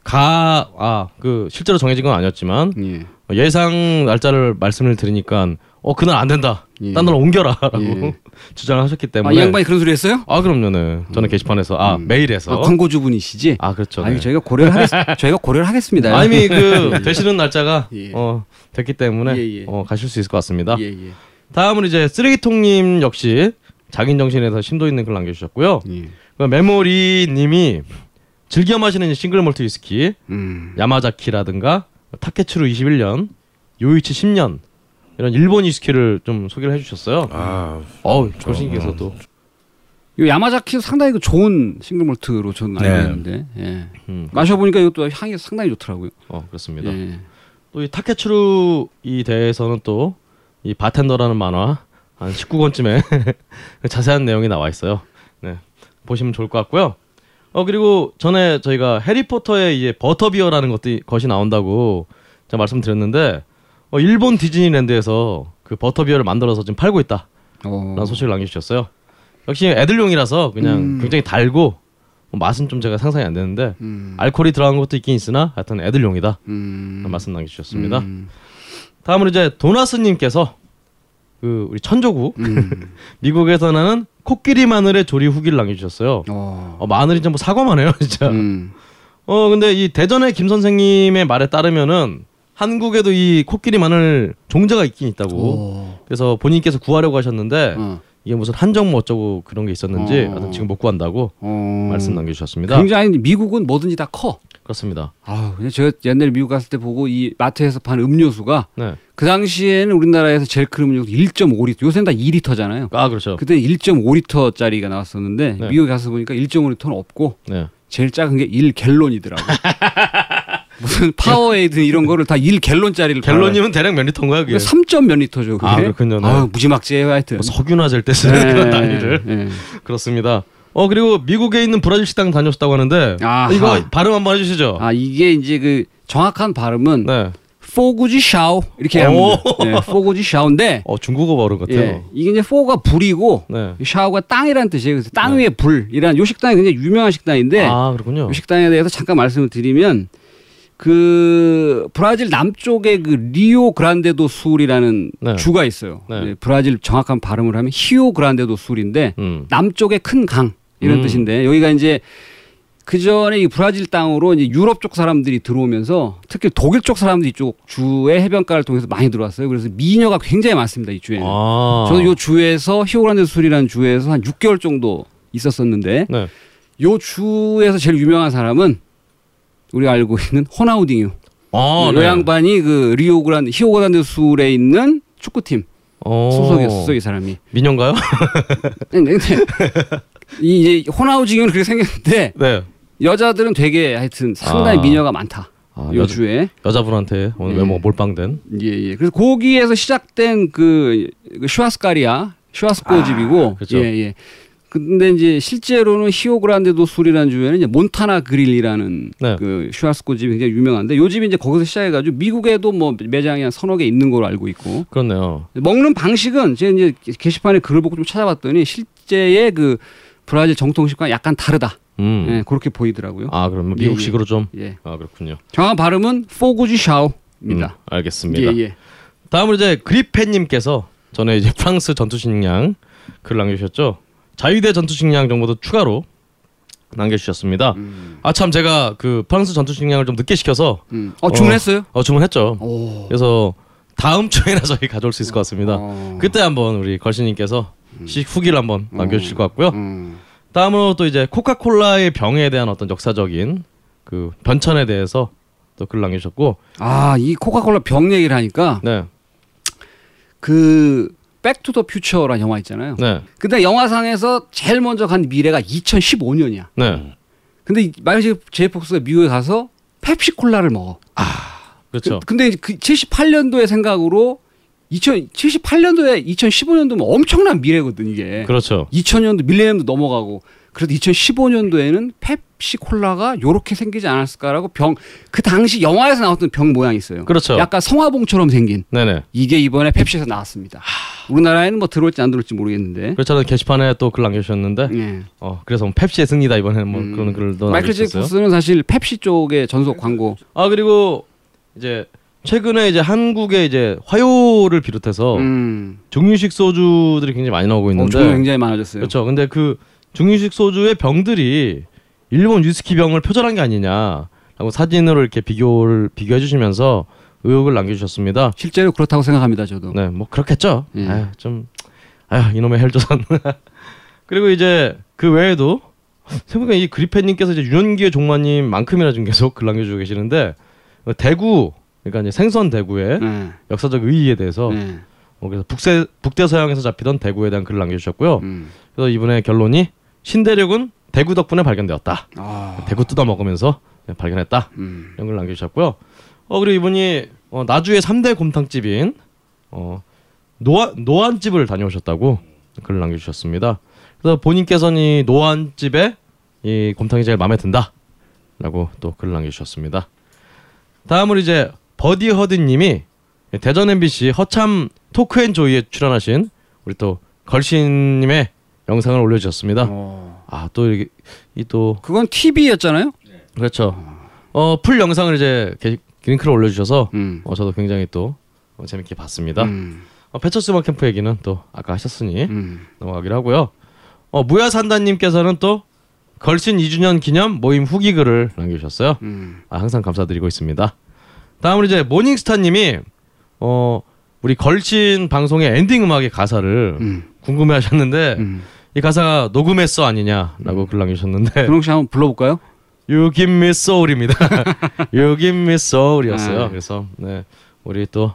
가 아 그 실제로 정해진 건 아니었지만 예. 예상 날짜를 말씀을 드리니까 어 그날 안 된다. 예. 딴 날로 옮겨라라고 예. 주장을 하셨기 아, 때문에 이 양반이 그런 소리 했어요? 아 그럼요, 네. 저는 게시판에서 아 음. 메일에서 아, 광고주분이시지? 아 그렇죠. 아니 네. 저희가 고려를 하겠 저희가 고려를 하겠습니다. 아니 그 되시는 날짜가 예. 어 됐기 때문에 예, 예. 어 가실 수 있을 것 같습니다. 예, 예. 다음은 이제 쓰레기통님 역시 자긴 정신에서 심도 있는 글 남겨주셨고요. 예. 그 메모리님이 즐겨 마시는 싱글 몰트 위스키 음. 야마자키라든가 타케츠루 21년 요이치 10년 이런 일본 위스키를 좀 소개를 해주셨어요. 아, 어우 걸신께서도 이 야마자키 상당히 그 좋은 싱글 몰트로 저는 알고 네. 있는데 예. 음, 마셔보니까 이것도 향이 상당히 좋더라고요. 어 그렇습니다. 예. 또이 타케츠루 이 대해서는 또 이 바텐더라는 만화 한 19권쯤에 자세한 내용이 나와 있어요. 네. 보시면 좋을 것 같고요. 어 그리고 전에 저희가 해리포터의 이제 버터비어라는 것도 것이 나온다고 제가 말씀드렸는데 어 일본 디즈니랜드에서 그 버터비어를 만들어서 지금 팔고 있다 라는 어. 소식을 남겨주셨어요. 역시 애들용이라서 그냥 음. 굉장히 달고 뭐 맛은 좀 제가 상상이 안 되는데 음. 알코올이 들어간 것도 있긴 있으나 하여튼 애들용이다 음. 말씀 남겨주셨습니다. 음. 다음으로 이제 도나스님께서 그 우리 천조국 음. 미국에서 나는 코끼리 마늘의 조리 후기를 남겨주셨어요. 어. 어, 마늘이 전부 사과만 해요, 진짜. 음. 어 근데 이 대전의 김 선생님의 말에 따르면은 한국에도 이 코끼리 마늘 종자가 있긴 있다고. 오. 그래서 본인께서 구하려고 하셨는데 어. 이게 무슨 한정 뭐 어쩌고 그런 게 있었는지 어. 지금 못 구한다고 어. 말씀 남겨주셨습니다. 굉장히 미국은 뭐든지 다 커. 그렇습니다. 아, 제가 옛날에 미국 갔을 때 보고 이 마트에서 파는 음료수가 네. 그 당시에는 우리나라에서 제일 큰 음료수 1.5리터. 요새는 다 2리터잖아요. 아 그렇죠. 그때 1.5리터짜리가 나왔었는데 네. 미국에 가서 보니까 1.5리터는 없고 네. 제일 작은 게 1갤론이더라고. 무슨 파워에이드 이런 거를 다 1 갤론짜리를 갤런이면 대략 몇 리터인가요, 그게? 3점 몇 리터죠, 그게. 아, 그렇군요. 네. 아, 무지막지해요, 하여튼. 뭐 석유나 잴때 쓰는 네, 그런 단위를. 네. 그렇습니다. 어 그리고 미국에 있는 브라질 식당 다녔다고 하는데 아하. 이거 발음 한번 해주시죠. 아, 이게 이제 그 정확한 발음은 네. Fogo de Chão 이렇게 오. 합니다. 네, Fogo de Chão인데 어 중국어 발음 같아요. 예, 이게 이제 Fogo가 불이고 네. chão가 땅이라는 뜻이에요. 그래서 땅 위에 불이란 요 식당이 굉장히 유명한 식당인데 아 그렇군요. 이 식당에 대해서 잠깐 말씀을 드리면 그 브라질 남쪽에 그 리오 그란데도 술이라는 네. 주가 있어요. 네. 예, 브라질 정확한 발음을 하면 히오 그란데도 술인데 음. 남쪽의 큰 강 이런 음. 뜻인데 여기가 이제 그 전에 이 브라질 땅으로 이제 유럽 쪽 사람들이 들어오면서 특히 독일 쪽 사람들이 이쪽 주의 해변가를 통해서 많이 들어왔어요. 그래서 미녀가 굉장히 많습니다 이 주에는. 아. 저도 요 주에서 히오그란데 술이라는 주에서 한 6개월 정도 있었었는데 네. 요 주에서 제일 유명한 사람은 우리가 알고 있는 호나우딩유. 아, 요 양반이 그 리오그란 히오그란데 술에 있는 축구팀 어. 소속이었어 이 사람이. 민영가요? 근데 이 이제 호나우딩유는 그렇게 생겼는데 네. 여자들은 되게 하여튼 상당히 아. 미녀가 많다. 아, 요 여자, 주에. 여자 분한테 오늘 예. 외모 몰빵된. 예, 예. 그래서 거기에서 시작된 그, 그 슈아스카리아, 슈아스코 집이고, 그렇죠. 예, 예. 근데 이제 실제로는 히오그란데 도 술이라는 주에는 이제 몬타나 그릴이라는 네. 그 슈아스코 집이 굉장히 유명한데 요 집이 이제 거기서 시작해가지고 미국에도 뭐 매장이 한 서너 개 있는 걸로 알고 있고 그렇네요. 먹는 방식은 제가 이제 게시판에 글을 보고 좀 찾아봤더니 실제의 그 브라질 정통식과 약간 다르다. 음. 예, 그렇게 보이더라고요. 아 그러면 예, 미국식으로 좀. 예. 아 그렇군요. 정확한 발음은 포구지 음, 샤오입니다. 알겠습니다. 예, 예. 다음으로 이제 그리펜님께서 전에 이제 프랑스 전투식량 글을 남겨주셨죠. 자유대 전투 식량 정보도 추가로 남겨주셨습니다. 아참 제가 그 프랑스 전투 식량을 좀 늦게 시켜서 음. 어 주문했어요? 어 주문했죠. 오. 그래서 다음 주에나 저희 가져올 수 있을 것 같습니다. 어. 그때 한번 우리 걸신님께서 시 후기를 한번 남겨주실 것 같고요. 음. 다음으로 또 이제 코카콜라의 병에 대한 어떤 역사적인 그 변천에 대해서 또 글 남겨주셨고, 아 이 코카콜라 병 얘기를 하니까 네, 그 Back to the Future라는 영화 있잖아요. 네, 근데 영화상에서 제일 먼저 간 미래가 2015년이야. 네, 근데 마이클 제이 폭스가 미국에 가서 펩시콜라를 먹어. 그렇죠. 그, 근데 그 78년도의 생각으로 2078년도에 2015년도면 엄청난 미래거든 이게. 그렇죠. 2000년도 밀레니엄도 넘어가고 그래도 2015년도에는 펩 시 콜라가 요렇게 생기지 않았을까라고 병 그 당시 영화에서 나왔던 병 모양이 있어요. 그렇죠. 약간 성화봉처럼 생긴 네네. 이게 이번에 펩시에서 나왔습니다. 우리나라에는 뭐 들어올지 안 들어올지 모르겠는데. 그렇잖아요. 게시판에 또 글 남겨주셨는데, 예. 어 그래서 뭐 펩시의 승리다 이번에는 뭐 음. 그런 글도 마이클. 제이크스는 사실 펩시 쪽의 전속 광고. 아 그리고 이제 최근에 이제 한국에 이제 화요를 비롯해서 음. 중유식 소주들이 굉장히 많이 나오고 어, 있는데, 종류 굉장히 많아졌어요. 그렇죠. 근데 그 중유식 소주의 병들이 일본 위스키 병을 표절한 게 아니냐라고 사진으로 이렇게 비교를 비교해 주시면서 의혹을 남겨주셨습니다. 실제로 그렇다고 생각합니다, 저도. 네, 뭐 그렇겠죠. 예. 아유, 좀 아유 이놈의 헬조선. 그리고 이제 그 외에도 생각보니까 이 그리펜님께서 이제 유년기의 종마님만큼이나 좀 계속 글 남겨주고 계시는데 어, 대구 그러니까 이제 생선 대구의 네. 역사적 의의에 대해서 네. 어, 그래서 북세 북대서양에서 잡히던 대구에 대한 글을 남겨주셨고요. 음. 그래서 이번에 결론이 신대륙은 대구 덕분에 발견되었다. 아. 대구 뜯어 먹으면서 발견했다. 음. 이런 걸 남겨주셨고요. 어 그리고 이분이 어, 나주의 3대 곰탕집인 어, 노안 노안집을 다녀오셨다고 글을 남겨주셨습니다. 그래서 본인께서는 이 노안집에 이 곰탕이 제일 마음에 든다라고 또 글을 남겨주셨습니다. 다음으로 이제 버디 허드님이 대전 MBC 허참 토크앤조이에 출연하신 우리 또 걸신님의 영상을 올려주셨습니다. 어. 아 또 이게 이또 그건 TV였잖아요. 그렇죠. 어, full 영상을 이제 게- 링크를 올려주셔서 음. 어, 저도 굉장히 또 어, 재밌게 봤습니다. 음. 어, 배철수 음악 캠프 얘기는 또 아까 하셨으니 음. 넘어가기로 하고요. 어, 무야산다님께서는 또 걸신 2주년 기념 모임 후기 글을 남겨주셨어요. 음. 아, 항상 감사드리고 있습니다. 다음으로 이제 모닝스타님이 어, 우리 걸신 방송의 엔딩 음악의 가사를 음. 궁금해하셨는데 음. 이 가사가 녹음했어 아니냐라고 글 그럼 혹시 한번 불러볼까요? You give me soul입니다. you give me soul이었어요. 아. 그래서 네 우리 또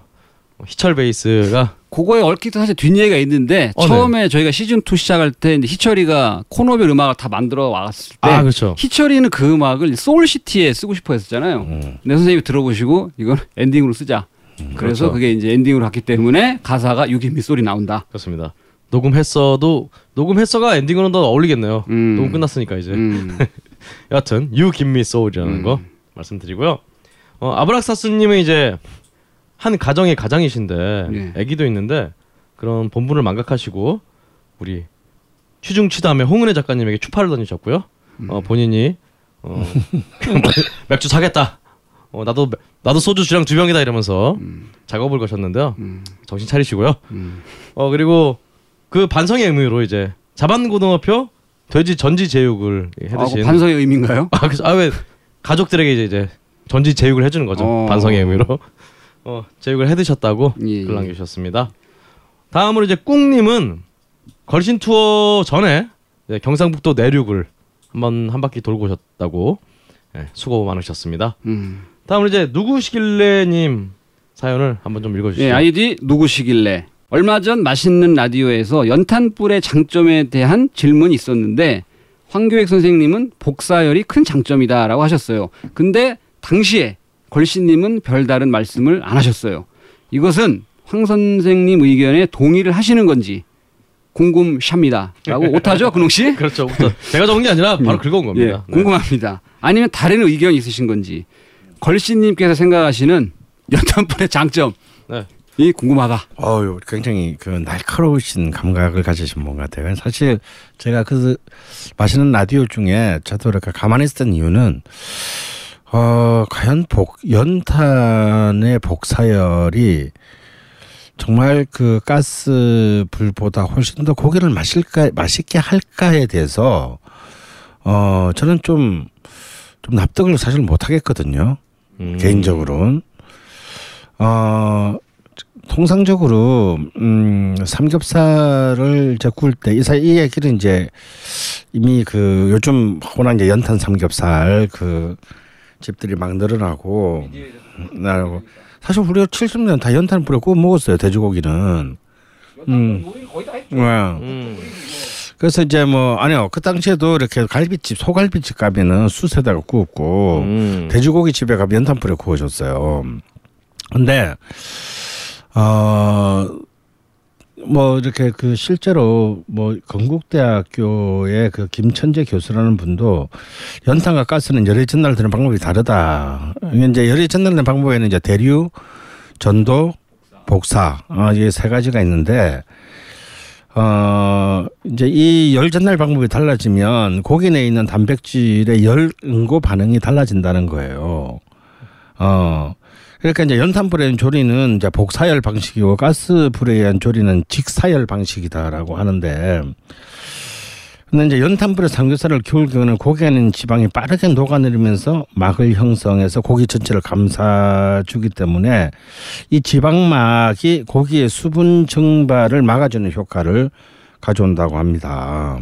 희철 베이스가 그거에 얽힌 또 사실 뒷얘기가 있는데 어, 처음에 저희가 시즌 2 시작할 때 이제 희철이가 코너별 음악을 다 만들어 왔을 때 아 그렇죠. 희철이는 그 음악을 소울시티에 쓰고 싶어 했었잖아요. 음. 내 선생님이 들어보시고 이건 엔딩으로 쓰자. 그래서 그렇죠. 그게 이제 엔딩으로 갔기 때문에 가사가 유기미 소리 나온다. 그렇습니다. 녹음했어도 녹음했어가 엔딩으로는 더 어울리겠네요. 음. 녹음 끝났으니까 이제 음. 여하튼 You give me soul이라는 음. 거 말씀드리고요. 어, 아브락사스님은 이제 한 가정의 가장이신데 예. 아기도 있는데 그런 본분을 망각하시고 우리 취중취담의 홍은혜 작가님에게 추파를 던지셨고요. 음. 어, 본인이 어, 맥주 사겠다. 어, 나도 맥- 나도 소주 주량 두 병이다 이러면서 작업을 거셨는데요. 음. 정신 차리시고요. 음. 어 그리고 그 반성의 의미로 이제 자반고등어표 돼지 전지 제육을 아, 해드신 그 반성의 의미인가요? 아, 그래서 아왜 가족들에게 이제, 이제 전지 제육을 해주는 거죠 어. 반성의 의미로 어 제육을 해드셨다고 예, 글 예. 남겨주셨습니다. 다음으로 이제 꿍님은 걸신 투어 전에 경상북도 내륙을 한번 한 바퀴 돌고 오셨다고 예, 수고 많으셨습니다. 음. 다음으로 이제 누구시길래님 사연을 한번 좀 읽어주시죠. 예, 아이디 누구시길래 얼마 전 맛있는 라디오에서 연탄불의 장점에 대한 질문이 있었는데 황교익 선생님은 복사열이 큰 장점이다라고 하셨어요. 근데 당시에 걸신님은 별다른 말씀을 안 하셨어요. 이것은 황 선생님 의견에 동의를 하시는 건지 궁금샵니다라고 오타죠, 근홍 씨? 그렇죠. 제가 적은 게 아니라 바로 긁어온 겁니다. 예, 궁금합니다. 아니면 다른 의견이 있으신 건지 걸신님께서 생각하시는 연탄불의 장점 이 네. 궁금하다. 어유 굉장히 그 날카로우신 감각을 가지신 분 같아요. 사실 제가 그 마시는 라디오 중에 저도 이렇게 가만히 있었던 이유는 어 과연 복 연탄의 복사열이 정말 그 가스 불보다 훨씬 더 고기를 마실까 맛있게 할까에 대해서 어 저는 좀좀 납득을 사실 못 하겠거든요. 음. 개인적으로는 어 통상적으로 음 삼겹살을 이제 구울 때이 사이 이 얘기를 이제 이미 그 요즘 워낙 이제 연탄 삼겹살 그 집들이 막 늘어나고 나고 사실 우리가 70년 다 연탄 불에 구워 먹었어요 돼지고기는 음. 네. 음. 그래서 이제 뭐 아니요 그 당시에도 이렇게 갈비집 소갈비집 가면은 숯에다가 구웠고 음. 돼지고기 집에 가면 연탄불에 구워줬어요. 근데 어 뭐 이렇게 그 실제로 뭐 건국대학교의 그 김천재 교수라는 분도 연탄과 가스는 열이 전달되는 방법이 다르다. 이게 이제 열이 전달되는 방법에는 이제 대류, 전도, 복사 어, 이게 세 가지가 있는데 어 이제 이 열 전달 방법이 달라지면 고기 내에 있는 단백질의 열 응고 반응이 달라진다는 거예요. 어 그러니까 이제 연탄 불에 조리는 이제 복사열 방식이고 가스 불에 의한 조리는 직사열 방식이다라고 하는데 근데 이제 연탄불에 삼겹살을 키울 경우는 고기에 있는 지방이 빠르게 녹아내리면서 막을 형성해서 고기 전체를 감싸주기 때문에 이 지방막이 고기의 수분 증발을 막아주는 효과를 가져온다고 합니다.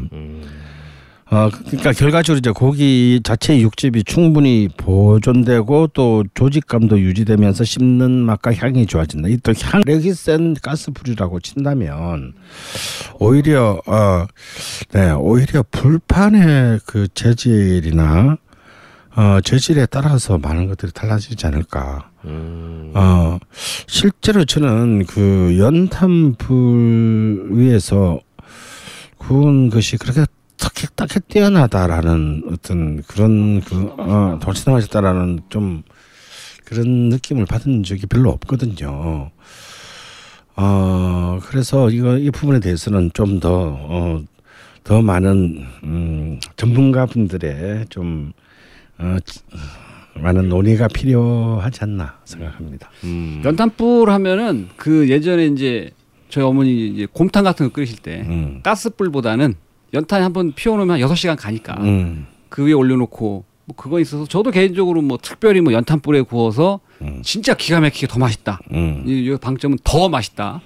어, 그러니까 결과적으로 이제 고기 자체의 육즙이 충분히 보존되고 또 조직감도 유지되면서 씹는 맛과 향이 좋아진다. 이 또 향력이 센 가스불이라고 친다면 오히려 어, 네, 오히려 불판의 그 재질이나 어, 재질에 따라서 많은 것들이 달라지지 않을까. 음. 어, 실제로 저는 그 연탄불 위에서 구운 것이 그렇게 딱히 딱히 뛰어나다라는 어떤 그런 그 어, 돌진하셨다라는 좀 그런 느낌을 받은 적이 별로 없거든요. 어 그래서 이거 이 부분에 대해서는 좀더 어, 더 많은 음, 전문가분들의 좀 어, 많은 논의가 필요하지 않나 생각합니다. 음. 연탄불 하면은 그 예전에 이제 저희 어머니 이제 곰탕 같은 거 끓이실 때 음. 가스불보다는 연탄 한번 피워놓으면 한 6시간 가니까 음. 그 위에 올려놓고 뭐 그거 있어서 저도 개인적으로 뭐 특별히 뭐 연탄불에 구워서 음. 진짜 기가 막히게 더 맛있다. 음. 이, 이 방점은 더 맛있다.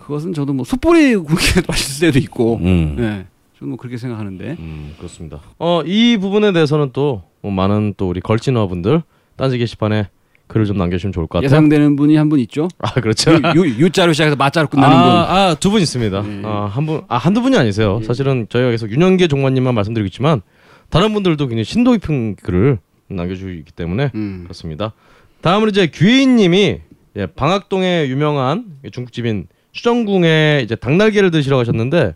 그것은 저도 뭐 숯불이 그렇게 맛있을 때도 있고, 음. 예, 저는 뭐 그렇게 생각하는데. 음, 그렇습니다. 어, 이 부분에 대해서는 또 뭐 많은 또 우리 걸진어분들 딴지 게시판에 글을 좀 남겨주시면 좋을 것 같아요. 예상되는 분이 한 분 있죠. 아, 그렇죠. 유, 유, 유자로 시작해서 마자로 끝나는 분. 아, 아, 두 분 있습니다. 네. 아, 한 분, 아, 한두 분이 아니세요. 사실은 저희가 계속 윤영계 종관님만 말씀드리고 있지만 다른 분들도 굉장히 심도 깊은 글을 남겨주기 때문에 음. 그렇습니다. 다음으로 이제 규희님이 예, 방학동에 유명한 중국집인 수정궁에 이제 닭날개를 드시러 가셨는데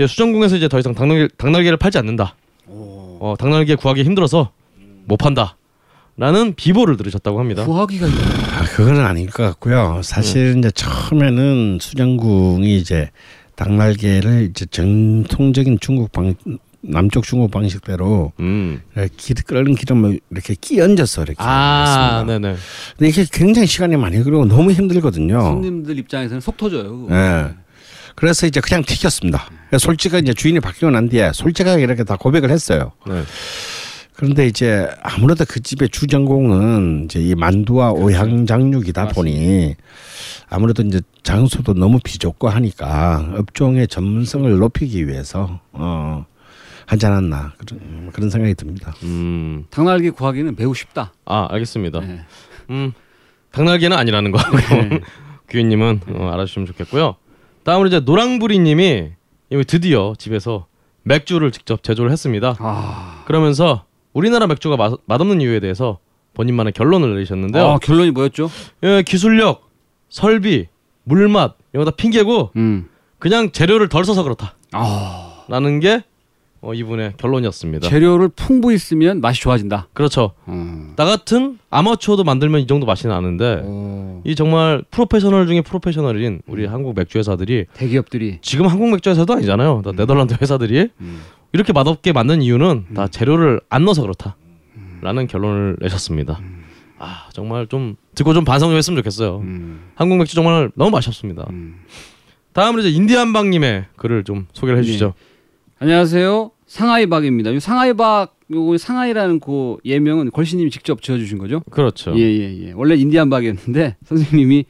예, 수정궁에서 이제 더 이상 닭날개, 닭날개를 팔지 않는다. 어, 닭날개 구하기 힘들어서 못 판다. 라는 비보를 들으셨다고 합니다. 구하기가 있 아, 그거는 아닐 것 같고요. 사실 이제 처음에는 수정궁이 이제 닭날개를 이제 정통적인 중국 방 남쪽 중국 방식대로 음. 기, 끓는 기름을 이렇게 끼얹어서 이렇게 아, 했습니다. 네네. 근데 이게 굉장히 시간이 많이 걸리고 너무 힘들거든요. 손님들 입장에서는 속 터져요. 그거. 예. 그래서 이제 그냥 튀겼습니다. 그러니까 솔직하게 이제 주인이 바뀌고 난 뒤에 솔직하게 이렇게 다 고백을 했어요. 네. 그런데 이제 아무래도 그 집의 주전공은 이제 이 만두와 그렇죠. 오향 장육이다 보니 아무래도 이제 장소도 너무 비좁고 하니까 업종의 전문성을 높이기 위해서 어 하지 않았나 그런 그런 생각이 듭니다. 음. 닭날개 구하기는 매우 쉽다. 아, 알겠습니다. 네. 음. 닭날개는 아니라는 거. 규희님은 어, 알아주시면 좋겠고요. 다음으로 이제 노랑부리님이 드디어 집에서 맥주를 직접 제조를 했습니다. 아, 그러면서 우리나라 맥주가 맛, 맛없는 이유에 대해서 본인만의 결론을 내리셨는데요. 아, 결론이 뭐였죠? 예, 기술력, 설비, 물맛 이거 다 핑계고 음. 그냥 재료를 덜 써서 그렇다. 아, 라는 게 어, 이분의 결론이었습니다. 재료를 풍부히 쓰면 맛이 좋아진다. 그렇죠. 음. 나 같은 아마추어도 만들면 이 정도 맛이 나는데 오. 이 정말 프로페셔널 중에 프로페셔널인 우리 한국 맥주 회사들이 대기업들이 지금 한국 맥주 회사도 아니잖아요. 다 네덜란드 회사들이 음. 이렇게 맛없게 만든 이유는 다 재료를 안 넣어서 그렇다. 라는 결론을 내셨습니다. 아 정말 좀 듣고 좀 반성 좀 했으면 좋겠어요. 음, 한국 맥주 정말 너무 맛있었습니다. 음. 다음으로 이제 인디안방님의 글을 좀 소개를 해주시죠. 안녕하세요. 상하이박입니다. 이 상하이박 요거 상하이라는 그 예명은 걸신님이 직접 지어주신 거죠? 그렇죠. 예예 예, 원래 인디안박이었는데 선생님이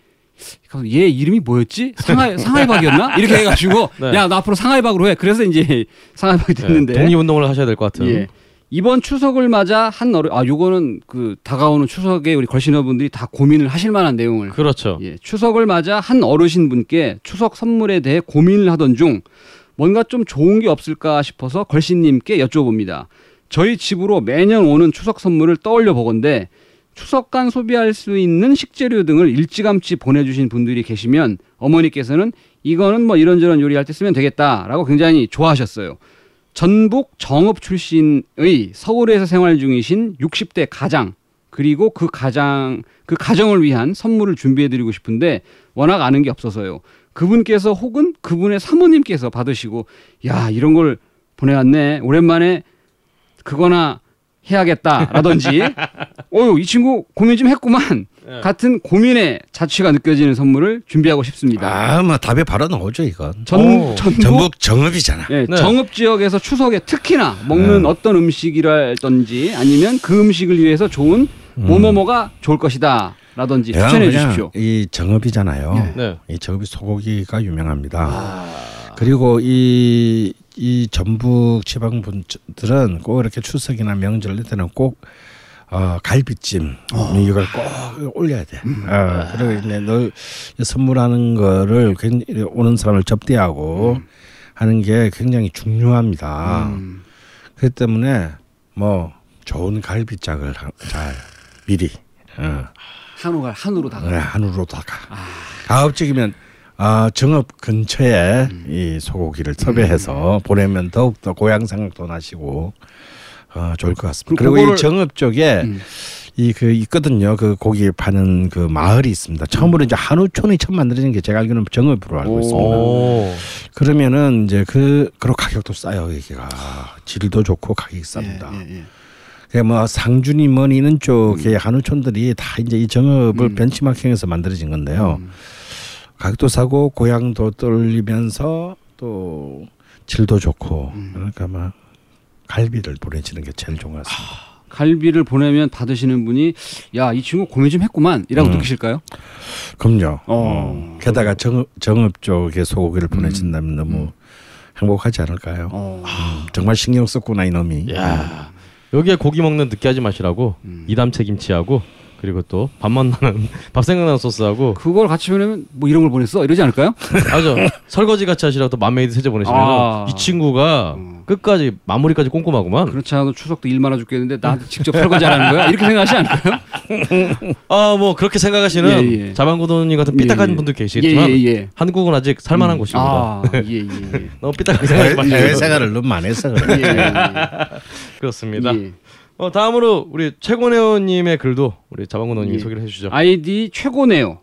얘 이름이 뭐였지? 상하이 상하이박이었나? 이렇게 해가지고 네. 야나 앞으로 상하이박으로 해. 그래서 이제 상하이박이 네, 됐는데 독립 운동을 하셔야 될 것 같은. 예. 이번 추석을 맞아 한 어른 아 요거는 그 다가오는 추석에 우리 걸신어분들이 다 고민을 하실 만한 내용을 그렇죠. 예, 추석을 맞아 한 어르신 분께 추석 선물에 대해 고민을 하던 중 뭔가 좀 좋은 게 없을까 싶어서 걸신님께 여쭤봅니다. 저희 집으로 매년 오는 추석 선물을 떠올려 보건데 추석간 소비할 수 있는 식재료 등을 일찌감치 보내주신 분들이 계시면 어머니께서는 이거는 뭐 이런저런 요리할 때 쓰면 되겠다라고 굉장히 좋아하셨어요. 전북 정읍 출신의 서울에서 생활 중이신 60대 가장 그리고 그 가장 그 가정을 위한 선물을 준비해 드리고 싶은데 워낙 아는 게 없어서요. 그분께서 혹은 그분의 사모님께서 받으시고 야 이런 걸 보내왔네 오랜만에 그거나 해야겠다라든지 어유 이 친구 고민 좀 했구만 네. 같은 고민의 자취가 느껴지는 선물을 준비하고 싶습니다. 아, 뭐 답이 바로 나오죠 이건. 전 오, 전북 전북 정읍이잖아. 예, 네. 정읍 지역에서 추석에 특히나 먹는 네. 어떤 음식이라든지 아니면 그 음식을 위해서 좋은 뭐뭐뭐가 좋을 것이다 라든지 추천해 주십시오. 이 정읍이잖아요. 네. 이 정읍이 소고기가 유명합니다. 아. 그리고 이, 이 전북 지방 분들은 꼭 이렇게 추석이나 명절 때는 꼭 어, 갈비찜 이걸 꼭 올려야 돼. 음. 어, 그리고 이제 널 선물하는 거를 굉장히 오는 사람을 접대하고 음. 하는 게 굉장히 중요합니다. 음. 그렇기 때문에 뭐 좋은 갈비짝을 하- 잘 미리 어, 한우가 한우로 다가. 네, 한우로다가 가급적이면 아, 정읍 근처에 음. 이 소고기를 섭외해서 보내면 더욱 더 고향 생각도 나시고 어, 좋을 것 같습니다. 그리고 이 정읍 쪽에 음. 이그 있거든요. 그 고기 파는 그 마을이 있습니다. 처음으로 이제 한우촌이 처음 만들어진 게 제가 알기로는 정읍으로 알고 오. 있습니다. 오. 그러면은 이제 그 그리고 가격도 싸요 여기가 질도 좋고 가격이 쌉니다. 예, 예. 그뭐 상준이 머니는 음. 쪽에 한우촌들이 다 이제 이 정읍을 벤치마킹해서 만들어진 건데요. 음. 가격도 싸고 고향도 떨리면서 또 질도 좋고 음. 그러니까 막 갈비를 보내주는 게 제일 좋은 것 같습니다. 갈비를 보내면 받으시는 분이 야 이 친구 고민 좀 했구만이라고 음. 느끼실까요? 그럼요. 어. 어. 게다가 정읍, 정읍 쪽에 소고기를 보내준다면 너무 행복하지 않을까요? 어. 음, 정말 신경 썼구나 이놈이. 야 여기에 고기 먹는 느끼하지 마시라고 음. 이담채 김치하고 그리고 또 밥맛 나는 밥 생각나는 소스하고 그걸 같이 보내면 뭐 이런 걸 보냈어 이러지 않을까요? 맞아 설거지 같이 하시라고 또 맘메이드 세제 보내시면 아. 이 친구가 음. 끝까지 마무리까지 꼼꼼하구만. 그렇지 않아도 추석도 일 많아 죽겠는데 나한테 직접 설거지 하라는 거야? 이렇게 생각하지 않을까요? 아 뭐 그렇게 생각하시는 예, 예. 자방고도니 같은 삐딱한 예, 예. 분들 계시겠지만 예, 예, 예. 한국은 아직 살만한 곳입니다. 아, 예, 예, 예. 너무 삐딱하게 생각하지 마시고 해외 생활을 너무 많이 해서 그래. 예, 예, 그렇습니다. 예. 어, 다음으로 우리 최고네오님의 글도 우리 자방고도님이 예. 소개를 해주시죠. 아이디 최고네요.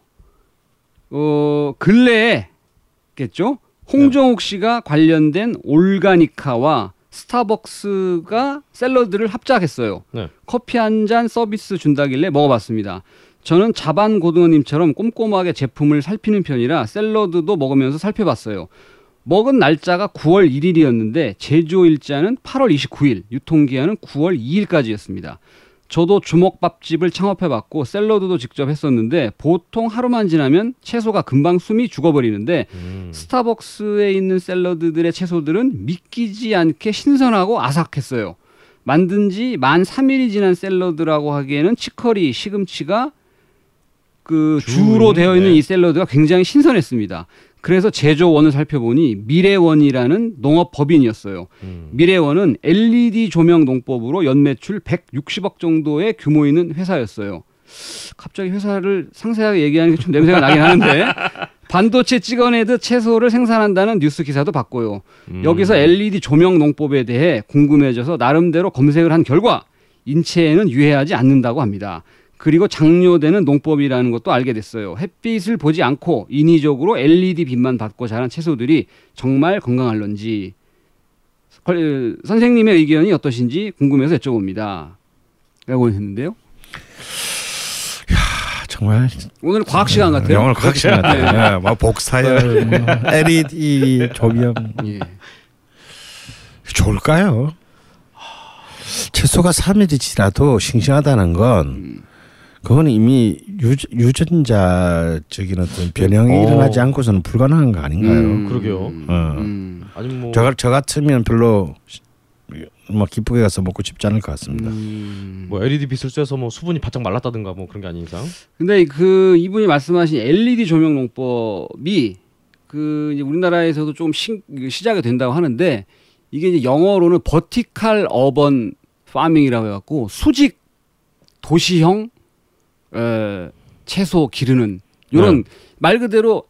어 근래에겠죠? 홍정욱 씨가 관련된 올가니카와 스타벅스가 샐러드를 합작했어요. 네. 커피 한 잔 서비스 준다길래 먹어봤습니다. 저는 자반 고등어님처럼 꼼꼼하게 제품을 살피는 편이라 샐러드도 먹으면서 살펴봤어요. 먹은 날짜가 9월 1일이었는데 제조 일자는 8월 29일, 유통기한은 9월 2일까지였습니다. 저도 주먹밥집을 창업해봤고 샐러드도 직접 했었는데 보통 하루만 지나면 채소가 금방 숨이 죽어버리는데 음. 스타벅스에 있는 샐러드들의 채소들은 믿기지 않게 신선하고 아삭했어요. 만든 지 만 3일이 지난 샐러드라고 하기에는 치커리, 시금치가 그 주로 되어 있는 네. 이 샐러드가 굉장히 신선했습니다. 그래서 제조원을 살펴보니 미래원이라는 농업 법인이었어요. 음. 미래원은 LED 조명 농법으로 연매출 160억 정도의 규모 있는 회사였어요. 갑자기 회사를 상세하게 얘기하는 게 좀 냄새가 나긴 하는데 반도체 찍어내듯 채소를 생산한다는 뉴스 기사도 봤고요. 음. 여기서 LED 조명 농법에 대해 궁금해져서 나름대로 검색을 한 결과 인체에는 유해하지 않는다고 합니다. 그리고 장려되는 농법이라는 것도 알게 됐어요. 햇빛을 보지 않고 인위적으로 LED 빛만 받고 자란 채소들이 정말 건강할런지 걸- 선생님의 의견이 어떠신지 궁금해서 여쭤봅니다. 라고 했는데요. 아, 정말 오늘 과학 시간 같아요. 영어 과학 시간 네. 같아요. 예, 뭐 복사열, 뭐 LED 조명 예. 좋을까요? 채소가 3일이 지나도 싱싱하다는 건 그건 이미 유, 유전자적인 어떤 변형이 어. 일어나지 않고서는 불가능한 거 아닌가요? 음. 그러게요. 어. 음. 아니 뭐 저, 저 같으면 별로 뭐 기쁘게 가서 먹고 싶지 않을 것 같습니다. 음. 뭐 LED 빛을 쐬서 뭐 수분이 바짝 말랐다든가 뭐 그런 게 아닌 이상. 근데 그 이분이 말씀하신 LED 조명 농법이 그 이제 우리나라에서도 좀 신, 시작이 된다고 하는데 이게 이제 영어로는 버티칼 어번 파밍이라고 해갖고 수직 도시형 에, 채소 기르는 이런 말 그대로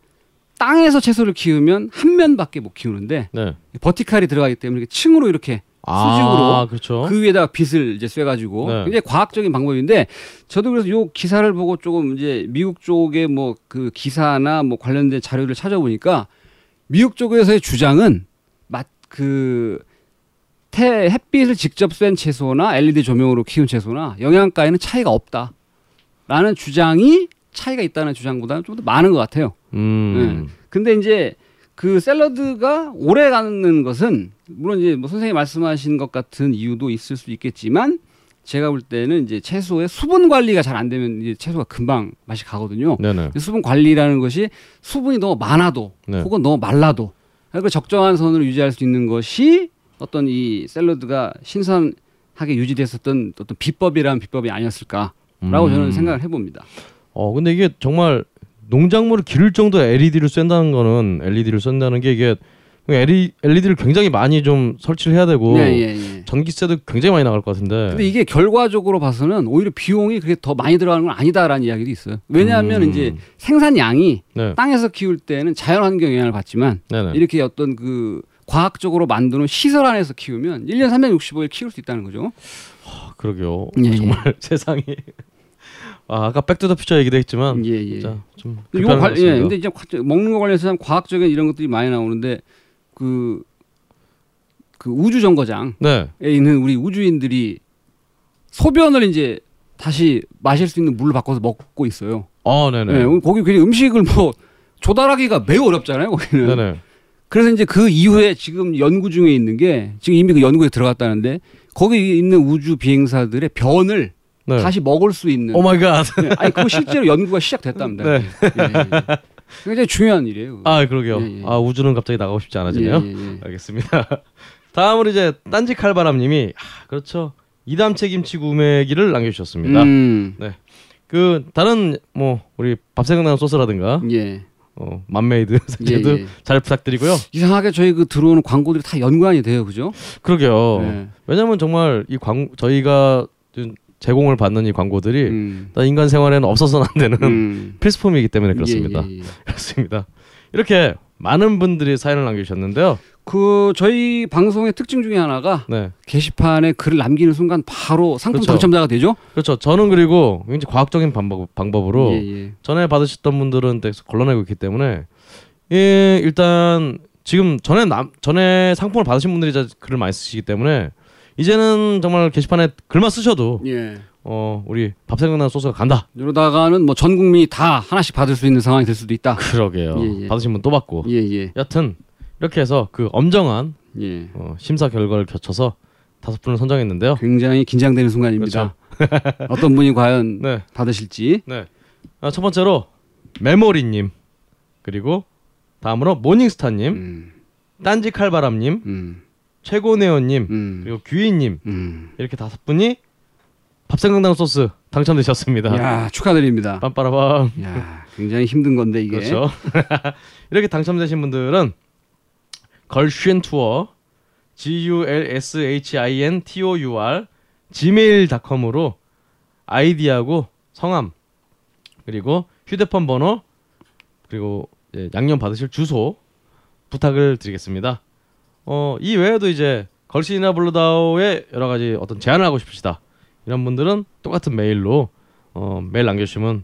땅에서 채소를 키우면 한 면밖에 못 키우는데 네. 버티칼이 들어가기 때문에 이렇게 층으로 이렇게 수직으로 아, 그렇죠. 그 위에다가 빛을 이제 쐬가지고 네. 굉장히 과학적인 방법인데 저도 그래서 요 기사를 보고 조금 이제 미국 쪽의 뭐 그 기사나 뭐 관련된 자료를 찾아보니까 미국 쪽에서의 주장은 맛그 태 햇빛을 직접 쐴 채소나 LED 조명으로 키운 채소나 영양가에는 차이가 없다 라는 주장이 차이가 있다는 주장보다는 좀 더 많은 것 같아요. 음. 근데 이제 그 샐러드가 오래 가는 것은 물론 이제 뭐 선생님 말씀하신 것 같은 이유도 있을 수 있겠지만 제가 볼 때는 이제 채소의 수분 관리가 잘 안 되면 이제 채소가 금방 맛이 가거든요. 네네. 수분 관리라는 것이 수분이 너무 많아도 네. 혹은 너무 말라도 그 적정한 선으로 유지할 수 있는 것이 어떤 이 샐러드가 신선하게 유지됐었던 어떤 비법이라는 비법이 아니었을까 라고 음. 저는 생각을 해봅니다. 어 근데 이게 정말 농작물을 기를 정도의 LED를 쏜다는 거는 LED를 쏜다는 게 이게 LED를 굉장히 많이 좀 설치를 해야 되고 예, 예, 예. 전기세도 굉장히 많이 나갈 것 같은데. 근데 이게 결과적으로 봐서는 오히려 비용이 그렇게 더 많이 들어가는 건 아니다라는 이야기도 있어요. 왜냐하면 음. 이제 생산량이 네. 땅에서 키울 때는 자연 환경 영향을 받지만 네네. 이렇게 어떤 그 과학적으로 만드는 시설 안에서 키우면 1년 365일 키울 수 있다는 거죠. 아, 그러게요. 예, 예. 정말 세상이 아, 아까 Back to the Future 얘기도 했지만 예, 예. 진짜 좀 불편한 관, 것 예. 근데 이제 과- 먹는 거 관련해서 참 과학적인 이런 것들이 많이 나오는데 그, 그 우주 정거장에 네. 있는 우리 우주인들이 소변을 이제 다시 마실 수 있는 물로 바꿔서 먹고 있어요. 아, 네네. 네, 거기 괜히 음식을 뭐 조달하기가 매우 어렵잖아요. 거기는. 네네. 그래서 이제 그 이후에 지금 연구 중에 있는 게 지금 이미 그 연구에 들어갔다는데 거기 있는 우주 비행사들의 변을 네. 다시 먹을 수 있는. oh my god. 네, 아니 그거 실제로 연구가 시작됐답니다. 네. 예, 예. 굉장히 중요한 일이에요. 그거. 아, 그러게요. 예, 예. 아, 우주는 갑자기 나가고 싶지 않아지네요. 예, 예, 예. 알겠습니다. 다음으로 이제 딴지 칼바람님이 아, 그렇죠. 이담채 김치 구매기를 남겨주셨습니다. 음, 그 다른 뭐 우리 밥 생각나는 소스라든가 예. 어, 맘메이드 예, 사진도 예. 잘 부탁드리고요. 이상하게 저희 그 들어오는 광고들이 다 연관이 돼요, 그죠? 그러게요. 네. 왜냐하면 정말 이 광 저희가 좀 제공을 받는 이 광고들이 음. 다 인간 생활에는 없어서는 안 되는 음. 필수품이기 때문에 그렇습니다. 예, 예, 예. 그렇습니다. 이렇게 많은 분들이 사연을 남겨주셨는데요. 그 저희 방송의 특징 중에 하나가 네, 게시판에 글을 남기는 순간 바로 상품 그렇죠. 당첨자가 되죠? 그렇죠. 저는 그리고 굉장히 과학적인 방법, 방법으로 예, 예. 전에 받으셨던 분들은 또 걸러내고 있기 때문에 예, 일단 지금 전에 남 전에 상품을 받으신 분들이 글을 많이 쓰시기 때문에 이제는 정말 게시판에 글만 쓰셔도 예. 어 우리 밥 생각나는 소스가 간다. 이러다가는 뭐 전 국민이 다 하나씩 받을 수 있는 상황이 될 수도 있다. 그러게요. 예, 예. 받으신 분 또 받고. 예, 예. 여튼 이렇게 해서 그 엄정한 예. 어, 심사 결과를 거쳐서 다섯 분을 선정했는데요. 굉장히 긴장되는 순간입니다. 어떤 분이 과연 네, 받으실지. 네. 아, 첫 번째로 메모리님 그리고 다음으로 모닝스타님, 음. 딴지 칼바람님, 음. 최고네오님 음. 그리고 규희님 음. 이렇게 다섯 분이 밥 생각나는 소스 당첨되셨습니다. 야, 축하드립니다. 빰빠라밤. 야, 굉장히 힘든 건데 이게. 그렇죠. 이렇게 당첨되신 분들은 걸쉔 투어 G U L S H I N T O U R gmail.com으로 아이디하고 성함 그리고 휴대폰 번호 그리고 양념 받으실 주소 부탁을 드리겠습니다. 어, 이 외에도 이제 걸신이나 블루다오에 여러 가지 어떤 제안을 하고 싶으시다 이런 분들은 똑같은 메일로 어, 메일 남겨주시면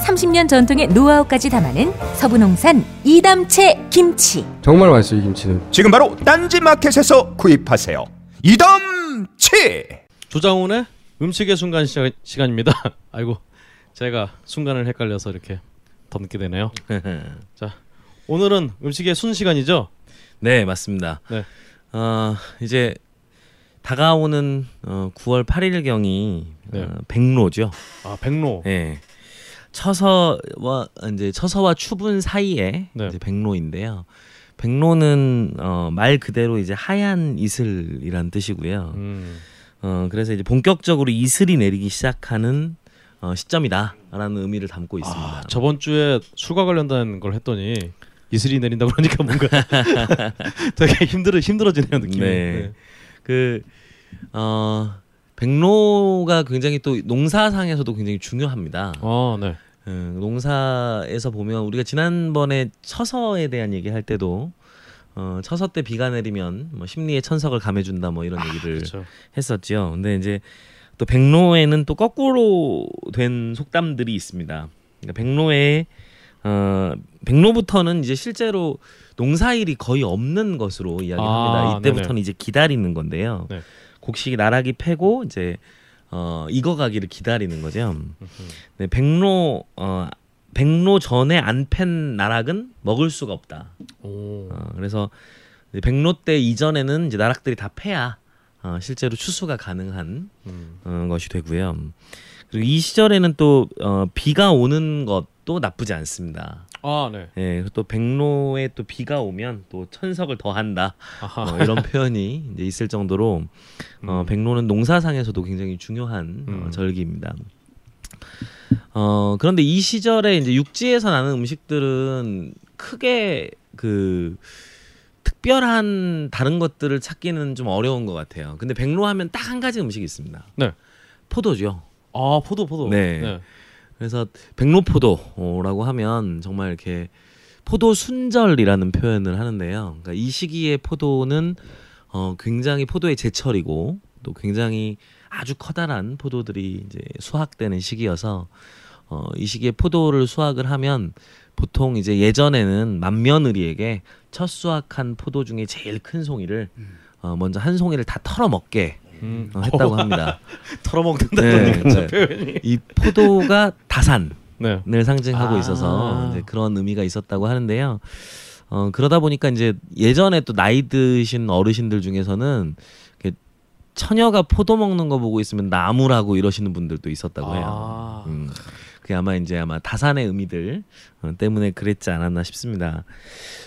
30년 전통의 노하우까지 담아낸 서부농산 이담채 김치. 정말 맛있어요 이 김치는. 지금 바로 딴지마켓에서 구입하세요. 이담채. 조장훈의 음식의 순간 시간, 시간입니다. 아이고 제가 순간을 헷갈려서 이렇게 덤게 되네요. 자 오늘은 음식의 순 시간이죠. 네 맞습니다. 네. 어, 이제 다가오는 어, 9월 8일 경이 네. 어, 백로죠. 아 백로. 예. 처서와 이제 처서와 추분 사이에 네. 이제 백로인데요. 백로는 어, 말 그대로 이제 하얀 이슬이란 뜻이고요. 음. 어, 그래서 이제 본격적으로 이슬이 내리기 시작하는 어, 시점이다라는 의미를 담고 있습니다. 아, 저번 주에 술과 관련된 걸 했더니 이슬이 내린다 그러니까 뭔가 되게 힘들어 힘들어지네요 느낌이. 네. 그 어, 백로가 굉장히 또 농사상에서도 굉장히 중요합니다. 어, 네. 음, 농사에서 보면 우리가 지난번에 처서에 대한 얘기할 때도 어, 처서 때 비가 내리면 뭐 심리의 천석을 감해준다 뭐 이런 얘기를 그렇죠. 했었죠. 근데 이제 또 백로에는 또 거꾸로 된 속담들이 있습니다. 그러니까 백로에 어, 백로부터는 이제 실제로 농사일이 거의 없는 것으로 이야기합니다. 아, 이때부터는 네네. 이제 기다리는 건데요. 네. 곡식이 나락이 패고 이제 어, 익어가기를 기다리는 거죠. 네, 백로 어, 백로 전에 안 팬 나락은 먹을 수가 없다. 오. 어, 그래서 백로 때 이전에는 이제 나락들이 다 패야 어, 실제로 추수가 가능한 음. 어, 것이 되고요. 그리고 이 시절에는 또 어, 비가 오는 것도 나쁘지 않습니다. 아, 네. 예, 또 백로에 또 비가 오면 또 천석을 더한다. 어, 이런 표현이 이제 있을 정도로 어, 음. 백로는 농사상에서도 굉장히 중요한 어, 음. 절기입니다. 어, 그런데 이 시절에 이제 육지에서 나는 음식들은 크게 그 특별한 다른 것들을 찾기는 좀 어려운 것 같아요. 근데 백로 하면 딱 한 가지 음식이 있습니다. 네. 포도죠. 아, 포도 포도. 네. 그래서 백로포도라고 하면 정말 이렇게 포도 순절이라는 표현을 하는데요. 그러니까 이 시기의 포도는 어, 굉장히 포도의 제철이고 또 굉장히 아주 커다란 포도들이 이제 수확되는 시기여서 어, 이 시기에 포도를 수확을 하면 보통 이제 예전에는 만며느리에게 첫 수확한 포도 중에 제일 큰 송이를 어, 먼저 한 송이를 다 털어 먹게 음. 어, 했다고 합니다. 털어먹는다는 네, 네. 표현이. 이 포도가 다산을 네. 상징하고 아. 있어서 그런 의미가 있었다고 하는데요. 어, 그러다 보니까 이제 예전에 또 나이 드신 어르신들 중에서는 처녀가 포도 먹는 거 보고 있으면 나무라고 이러시는 분들도 있었다고 해요. 아. 음, 그게 아마 이제 아마 다산의 의미들 어, 때문에 그랬지 않았나 싶습니다.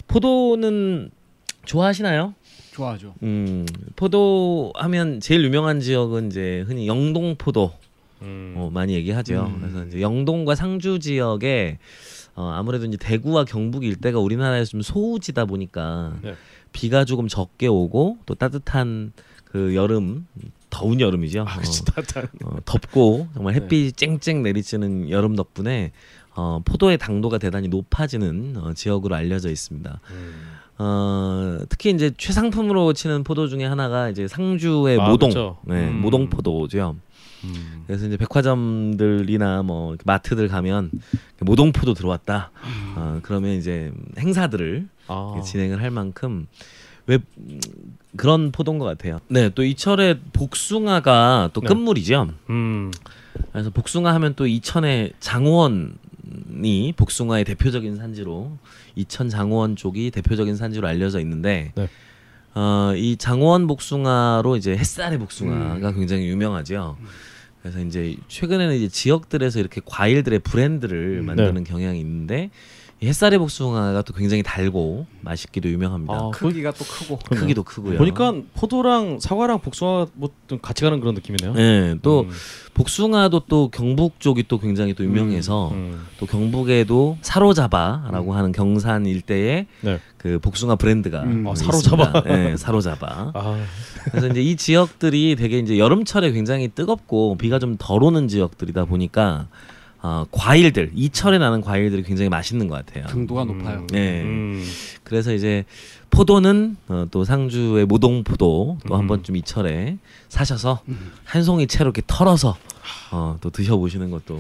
포도는 좋아하시나요? 좋아하죠. 음, 포도 하면 제일 유명한 지역은 이제 흔히 영동 포도 음. 어, 많이 얘기하죠. 음. 그래서 이제 영동과 상주 지역에 어, 아무래도 이제 대구와 경북 일대가 우리나라에서 좀 소우지다 보니까 네. 비가 조금 적게 오고 또 따뜻한 그 여름 더운 여름이죠. 아, 어, 진짜 따뜻한. 어, 덥고 정말 네. 햇빛이 쨍쨍 내리쬐는 여름 덕분에 어, 포도의 당도가 대단히 높아지는 어, 지역으로 알려져 있습니다. 음. 어, 특히 이제 최상품으로 치는 포도 중에 하나가 이제 상주의 아, 모동, 그렇죠. 네, 음. 모동 포도죠. 음. 그래서 이제 백화점들이나 뭐 마트들 가면 모동 포도 들어왔다. 어, 그러면 이제 행사들을 아. 진행을 할 만큼 왜 음, 그런 포도인 것 같아요. 네, 또 이철의 복숭아가 또 네. 끝물이죠. 음. 그래서 복숭아 하면 또 이천의 장원 이 복숭아의 대표적인 산지로 이천 장원 쪽이 대표적인 산지로 알려져 있는데 네. 어, 이 장원 복숭아로 이제 햇살의 복숭아가 음. 굉장히 유명하죠. 그래서 이제 최근에는 이제 지역들에서 이렇게 과일들의 브랜드를 음. 만드는 네. 경향이 있는데 이 햇살의 복숭아가 또 굉장히 달고 맛있기도 유명합니다. 아, 크기가 또 크고. 그러네요. 크기도 크고요. 보니까 포도랑 사과랑 복숭아 뭐좀 같이 가는 그런 느낌이네요. 네, 또 음. 복숭아도 또 경북 쪽이 또 굉장히 또 유명해서 음. 또 경북에도 사로잡아라고 하는 경산 일대에 네. 그 복숭아 브랜드가 음. 어, 아, 사로잡아. 네, 사로잡아. 아, 그래서 이제 이 지역들이 되게 이제 여름철에 굉장히 뜨겁고 비가 좀 덜 오는 지역들이다 보니까 어, 과일들 이 철에 나는 과일들이 굉장히 맛있는 것 같아요. 당도가 높아요. 네. 음. 그래서 이제 포도는 어, 또 상주의 모동 포도 또 음. 한 번쯤 이 철에 사셔서 한 송이 채로 이렇게 털어서 어, 또 드셔보시는 것도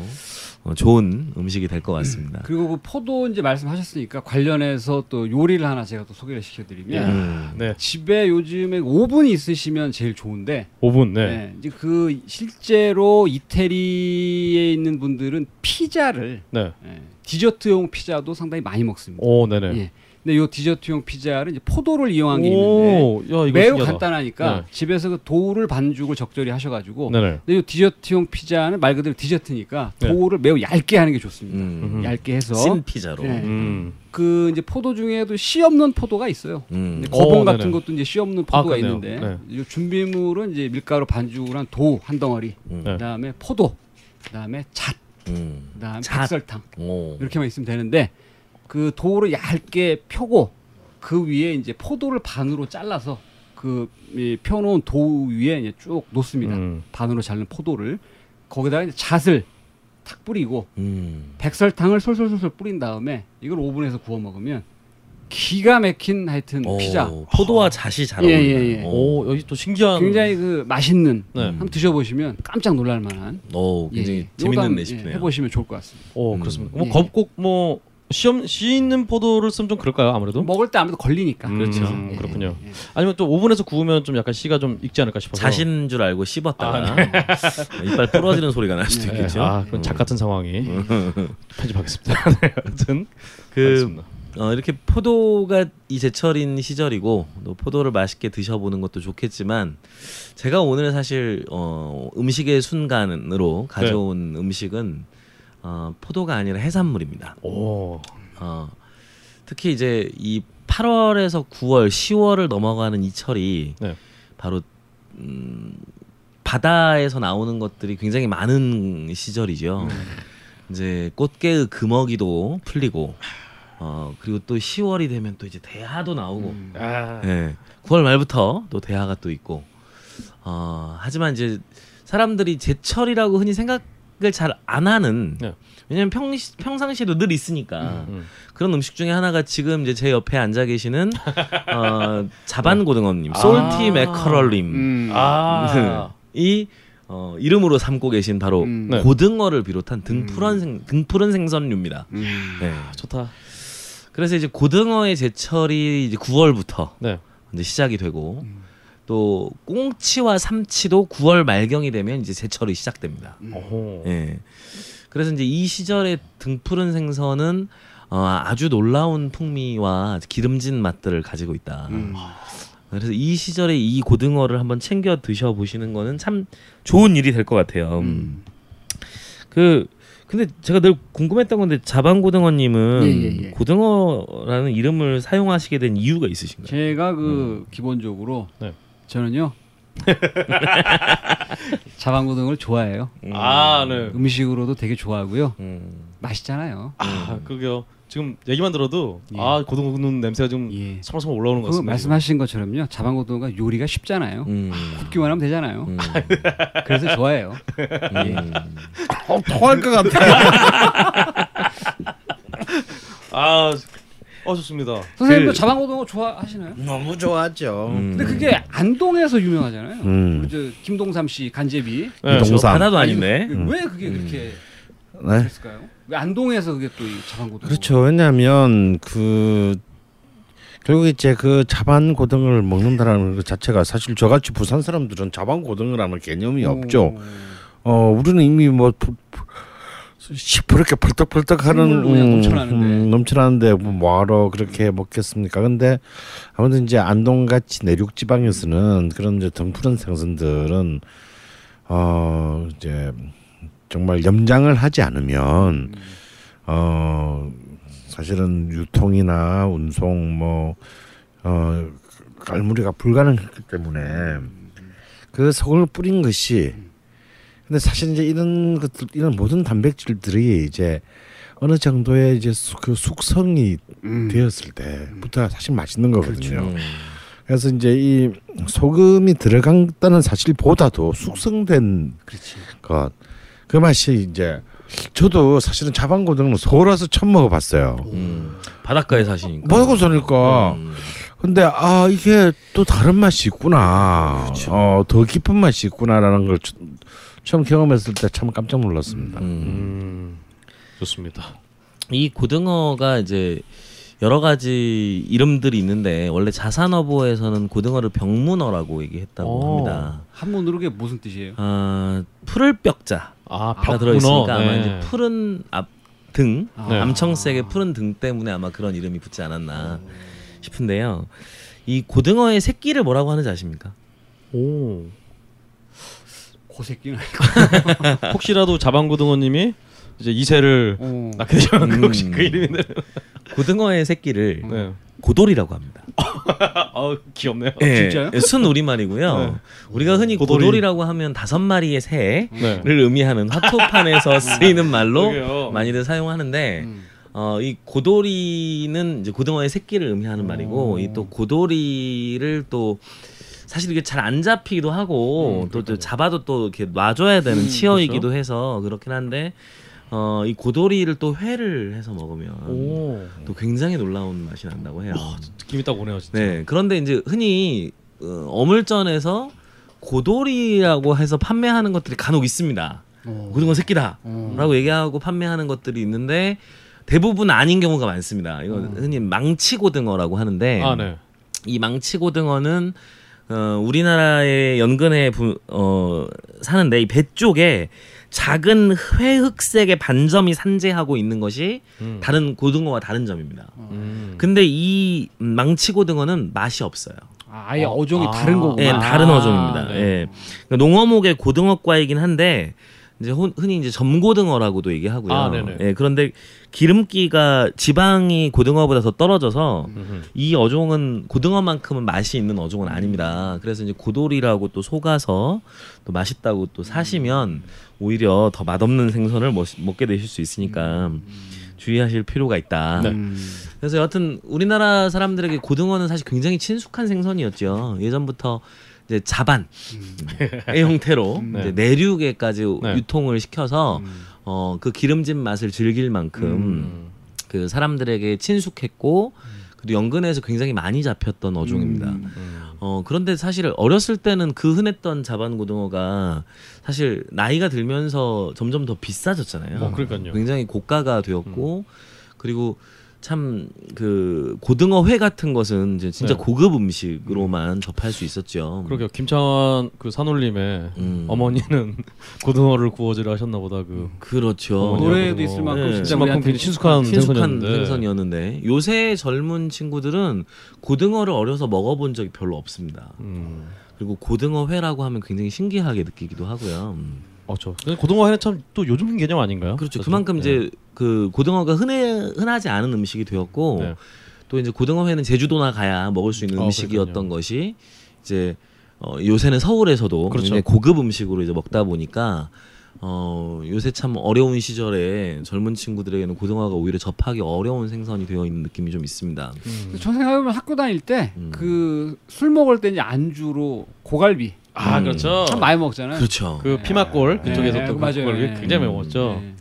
어, 좋은 음식이 될 것 같습니다. 그리고 그 포도 이제 말씀하셨으니까 관련해서 또 요리를 하나 제가 또 소개를 시켜드리면 음. 네. 집에 요즘에 오븐이 있으시면 제일 좋은데 5분. 네. 네, 이제 그 실제로 이태리에 있는 분들은 피자를 네. 예, 디저트용 피자도 상당히 많이 먹습니다. 오, 네네. 예. 근데 요 디저트용 피자를 이제 포도를 이용한 게 있는데 오, 야, 매우 신기하다. 간단하니까 네. 집에서 그 도우를 반죽을 적절히 하셔가지고 네네. 근데 요 디저트용 피자는 말 그대로 디저트니까 네. 도우를 매우 얇게 하는 게 좋습니다. 음. 음. 얇게 해서 찐 피자로. 네. 음. 그 이제 포도 중에도 씨 없는 포도가 있어요. 음. 거봉 오, 같은. 것도 이제 씨 없는 아, 포도가 그러네요. 있는데 이 준비물은 이제 밀가루 반죽을 한 도우 한 덩어리, 음. 네. 그다음에 포도, 그다음에 잣, 음. 그다음에 잣. 백설탕 오. 이렇게만 있으면 되는데 그 도우를 얇게 펴고 그 위에 이제 포도를 반으로 잘라서 그 이, 펴놓은 도우 위에 이제 쭉 놓습니다. 음. 반으로 자른 포도를 거기다가 이제 잣을 탁 뿌리고 음. 백설탕을 솔솔솔솔 뿌린 다음에 이걸 오븐에서 구워 먹으면 기가 막힌 하여튼 오, 피자 포도와 잣이 잘 예, 어울리네요. 예, 예. 오, 여기 또 신기한. 굉장히 그 맛있는 네. 한번 드셔보시면 깜짝 놀랄 만한 오, 예, 굉장히 예. 요거 재밌는 레시피네요. 예, 해보시면 좋을 것 같습니다. 오, 음. 그렇습니다. 뭐 예. 겁꼭 뭐 시험 씨 있는 포도를 쓰면 좀 그럴까요, 아무래도? 먹을 때 아무래도 걸리니까 음, 그렇죠. 예, 그렇군요. 예, 예. 아니면 또 오븐에서 구우면 좀 약간 씨가 좀 익지 않을까 싶어서. 자신 줄 알고 씹었다가 이빨 부러지는 소리가 날 수도 네. 있겠죠. 아, 그건 작 같은 상황이 편집하겠습니다. 네, 하여튼 그. 어, 이렇게 포도가 이 제철인 시절이고 또 포도를 맛있게 드셔보는 것도 좋겠지만 제가 오늘 사실 어, 음식의 순간으로 가져온 음식은 어, 포도가 아니라 해산물입니다. 오, 어, 특히 이제 이 8월에서 9월, 10월을 넘어가는 이 철이 네. 바로 음, 바다에서 나오는 것들이 굉장히 많은 시절이죠. 이제 꽃게의 금어기도 풀리고 어 그리고 또 10월이 되면 또 이제 대하도 나오고 음. 아, 예. 9월 말부터 또 대하가 또 있고 어 하지만 이제 사람들이 제철이라고 흔히 생각 을 잘 안 하는 네. 왜냐면 평, 평상시에도 늘 있으니까 음. 그런 음식 중에 하나가 지금 이제 제 옆에 앉아 계시는 어 자반고등어님 아. 솔티 맥커럴님 음. 아, 이 어, 이름으로 삼고 계신 바로 음. 네. 고등어를 비롯한 등푸른 생 등푸른 생선류입니다. 음. 네. 좋다. 그래서 이제 고등어의 제철이 이제 9월부터 네. 이제 시작이 되고 음. 또 꽁치와 삼치도 9월 말경이 되면 이제 제철이 시작됩니다. 오호. 예. 그래서 이제 이 시절의 등푸른 생선은 어, 아주 놀라운 풍미와 기름진 맛들을 가지고 있다. 음. 그래서 이 시절에 이 고등어를 한번 챙겨 드셔 보시는 거는 참 좋은 일이 될 것 같아요. 음. 그 근데 제가 늘 궁금했던 건데 자반고등어님은 예, 예, 예. 고등어라는 이름을 사용하시게 된 이유가 있으신가요? 제가 그 기본적으로 네. 저는요 자반고등어를 좋아해요. 아, 네. 음식으로도 되게 좋아하고요. 음. 맛있잖아요. 아, 그러게요. 지금 얘기만 들어도 예. 아 고등 굽는 냄새가 좀 예. 서물서물 올라오는 것 그 같습니다. 말씀하신 것처럼요. 자반고등어가 요리가 쉽잖아요. 음. 굽기만 하면 되잖아요. 음. 그래서 좋아해요. 음. 어, 토할 것 같아. 아, 어 좋습니다. 선생님도 그- 자반고등어 좋아하시나요? 너무 좋아하죠. 음. 근데 그게 안동에서 유명하잖아요. 음. 저 김동삼 씨 간제비. 네. 동산. 하나도 아닌데. 그왜 그게 그렇게 네. 됐을까요? 왜 안동에서 그게 또이 자반고등어? 그렇죠. 왜냐하면 그 결국 이제 그 자반 고등어를 먹는다라는 것 자체가 사실 저같이 부산 사람들은 자반 고등어라는 개념이 없죠. 어 우리는 이미 뭐 부- 부- 시퍼렇게 펄떡펄떡하는 국물도 그냥 넘쳐나는데. 넘쳐나는데 뭐 뭐하러 그렇게 먹겠습니까? 근데 아무튼 이제 안동 같이 내륙 지방에서는 그런 이제 등푸른 생선들은 어 이제 정말 염장을 하지 않으면 어 사실은 유통이나 운송 뭐 어, 깔무리가 불가능했기 때문에 그 소금을 뿌린 것이 근데 사실 이제 이런 것들 이런 모든 단백질들이 이제 어느 정도의 이제 수- 그 숙성이 음. 되었을 때부터 사실 맛있는 거거든요. 음. 그래서 이제 이 소금이 들어간다는 사실보다도 숙성된 그렇지. 것 그 맛이 이제 저도 사실은 자반고등어는 서울 와서 처음 먹어봤어요. 음. 바닷가에 사시니까. 먹어보니까 음. 근데 아 이게 또 다른 맛이 있구나. 어, 더 깊은 맛이 있구나라는 걸 처- 처음 경험했을 때 참 깜짝 놀랐습니다. 음. 음, 좋습니다. 이 고등어가 이제 여러 가지 이름들이 있는데 원래 자산어보에서는 고등어를 병문어라고 얘기했다고 오. 합니다. 한문으로 그게 무슨 뜻이에요? 아, 푸를 뼈자. 아, 가 벽문어. 들어있으니까 아마 네. 이제 푸른 앞등 네. 암청색의 푸른 등 때문에 아마 그런 이름이 붙지 않았나 싶은데요. 이 고등어의 새끼를 뭐라고 하는지 아십니까? 오. 고새끼는 혹시라도 자방고등어님이 이제 이세를 어. 낳게 되면 음. 혹시 그 이름이 고등어의 새끼를 네. 고돌이라고 합니다. 아 귀엽네요. 예, 진짜요? 예, 순 우리말이고요. 네. 우리가 흔히 고돌이. 고돌이. 라고 하면 다섯 마리의 새를 네. 의미하는 화투판에서 쓰이는 말로 그러게요. 많이들 사용하는데 음. 어, 이 고돌이는 이제 고등어의 새끼를 의미하는 말이고 이 또 고돌이를 또 사실 이게 잘 안 잡히기도 하고 또, 또 잡아도 또 이렇게 놔줘야 되는 치어이기도 해서 그렇긴 한데 어, 이 고돌이를 또 회를 해서 먹으면 오. 또 굉장히 놀라운 맛이 난다고 해요. 느낌이 딱 오네요, 진짜. 네. 그런데 이제 흔히 어, 어물전에서 고돌이라고 해서 판매하는 것들이 간혹 있습니다. 어. 고등어 새끼다라고 어. 얘기하고 판매하는 것들이 있는데 대부분 아닌 경우가 많습니다. 이거 흔히 망치 고등어라고 하는데 아, 네. 이 망치 고등어는 어, 우리나라의 연근에 부, 어, 사는데 이 배 쪽에 작은 회흑색의 반점이 산재하고 있는 것이 음. 다른 고등어와 다른 점입니다. 음. 근데 이 망치 고등어는 맛이 없어요. 아, 아예 어, 어, 종이 아. 다른 거구나. 예, 다른 아, 어종입니다. 네. 예. 그러니까 농어목의 고등어과이긴 한데 이제 혼- 흔히 이제 점고등어라고도 얘기하고요. 아. 예, 그런데 기름기가 지방이 고등어보다 더 떨어져서 음흠. 이 어종은 고등어만큼은 맛이 있는 어종은 아닙니다. 그래서 이제 고돌이라고 또 속아서 또 맛있다고 또 사시면 오히려 더 맛없는 생선을 먹, 먹게 되실 수 있으니까 주의하실 필요가 있다. 네. 음. 그래서 여하튼 우리나라 사람들에게 고등어는 사실 굉장히 친숙한 생선이었죠. 예전부터 이제 자반의 형태로 음. 네. 내륙에까지 네. 유통을 시켜서 음. 어, 그 기름진 맛을 즐길 만큼 음. 그 사람들에게 친숙했고 그리고 연근에서 굉장히 많이 잡혔던 어종입니다. 음. 음. 어 그런데 사실 어렸을 때는 그 흔했던 자반 고등어가 사실 나이가 들면서 점점 더 비싸졌잖아요. 어, 그러니까요. 굉장히 고가가 되었고 그리고 참 그 고등어 회 같은 것은 이제 진짜 네. 고급 음식으로만 접할 수 있었죠. 그러게요. 김창완 그 산울림의 음. 어머니는 고등어를 구워주려 하셨나 보다 그 그렇죠. 노래도. 있을 만큼 네. 진짜 굉장히 친숙한 친숙한 생선이었는데. 생선이었는데 요새 젊은 친구들은 고등어를 어려서 먹어본 적이 별로 없습니다. 음. 그리고 고등어 회라고 하면 굉장히 신기하게 느끼기도 하고요. 음. 어, 저. 근데 고등어 회는 참 또 요즘 개념 아닌가요? 그렇죠. 사실? 그만큼 네. 이제 그 고등어가 흔해 흔하지 않은 음식이 되었고 네. 또 이제 고등어 회는 제주도나 가야 먹을 수 있는 어, 음식이었던 그러니까요. 것이 이제 어, 요새는 서울에서도 그렇죠. 고급 음식으로 이제 먹다 보니까 어, 요새 참 어려운 시절에 젊은 친구들에게는 고등어가 오히려 접하기 어려운 생선이 되어 있는 느낌이 좀 있습니다. 음. 저 생각해보면 학교 다닐 때 음. 그술 먹을 때 이제 안주로 고갈비 아, 음. 그렇죠. 참 많이 먹잖아요. 그렇죠. 그 피막골 네, 그쪽에서 네, 또 맞아요. 그걸 네. 굉장히 음. 먹었죠. 네.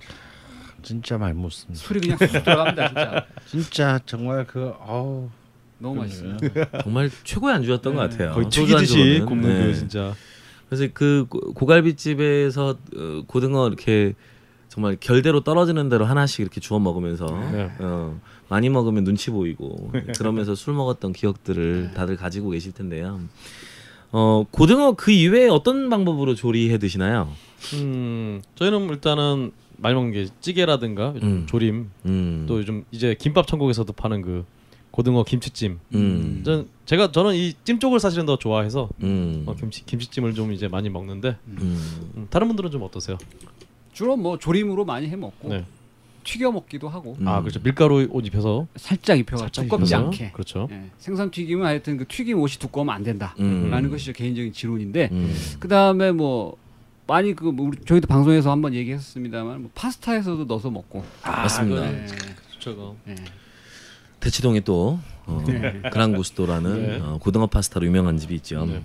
진짜 많이 먹습니다. 술이 그냥 쑥 들어갑니다 진짜. 진짜 정말 그 어우 너무 맛있어요. 정말 최고의 안주였던 네. 것 같아요. 거의 튀기듯이. 굽는 네. 그 진짜. 그래서 그 고- 고갈비 집에서 어, 고등어 이렇게 정말 결대로 떨어지는 대로 하나씩 이렇게 주워 먹으면서 네. 어, 많이 먹으면 눈치 보이고 그러면서 술 먹었던 기억들을 다들 가지고 계실 텐데요. 어 고등어 그 이외에 어떤 방법으로 조리해 드시나요? 음, 저희는 일단은 많이 먹는 게 찌개라든가 요즘 음. 조림 음. 또 요즘 이제 김밥 천국에서도 파는 그 고등어 김치찜. 음. 전 제가 저는 이 찜 쪽을 사실은 더 좋아해서 음. 어, 김치 김치찜을 좀 이제 많이 먹는데 음. 음, 다른 분들은 좀 어떠세요? 주로 뭐 조림으로 많이 해 먹고 네. 튀겨 먹기도 하고 음. 아 그렇죠. 밀가루 옷 입혀서 살짝 입혀가 살짝 두껍지 입혀서. 않게. 그렇죠. 예. 생선 튀김은 하여튼 그 튀김 옷이 두꺼우면 안 된다라는 음. 것이 제 개인적인 지론인데 음. 그 다음에 뭐 많이 그뭐 우리 저희도 방송에서 한번 얘기했습니다만 뭐 파스타에서도 넣어서 먹고. 맞습니다. 예. 저거. 예. 대치동에 또 어, 네. 그랑구스도라는 네. 어, 고등어 파스타로 유명한 집이 있죠. 네.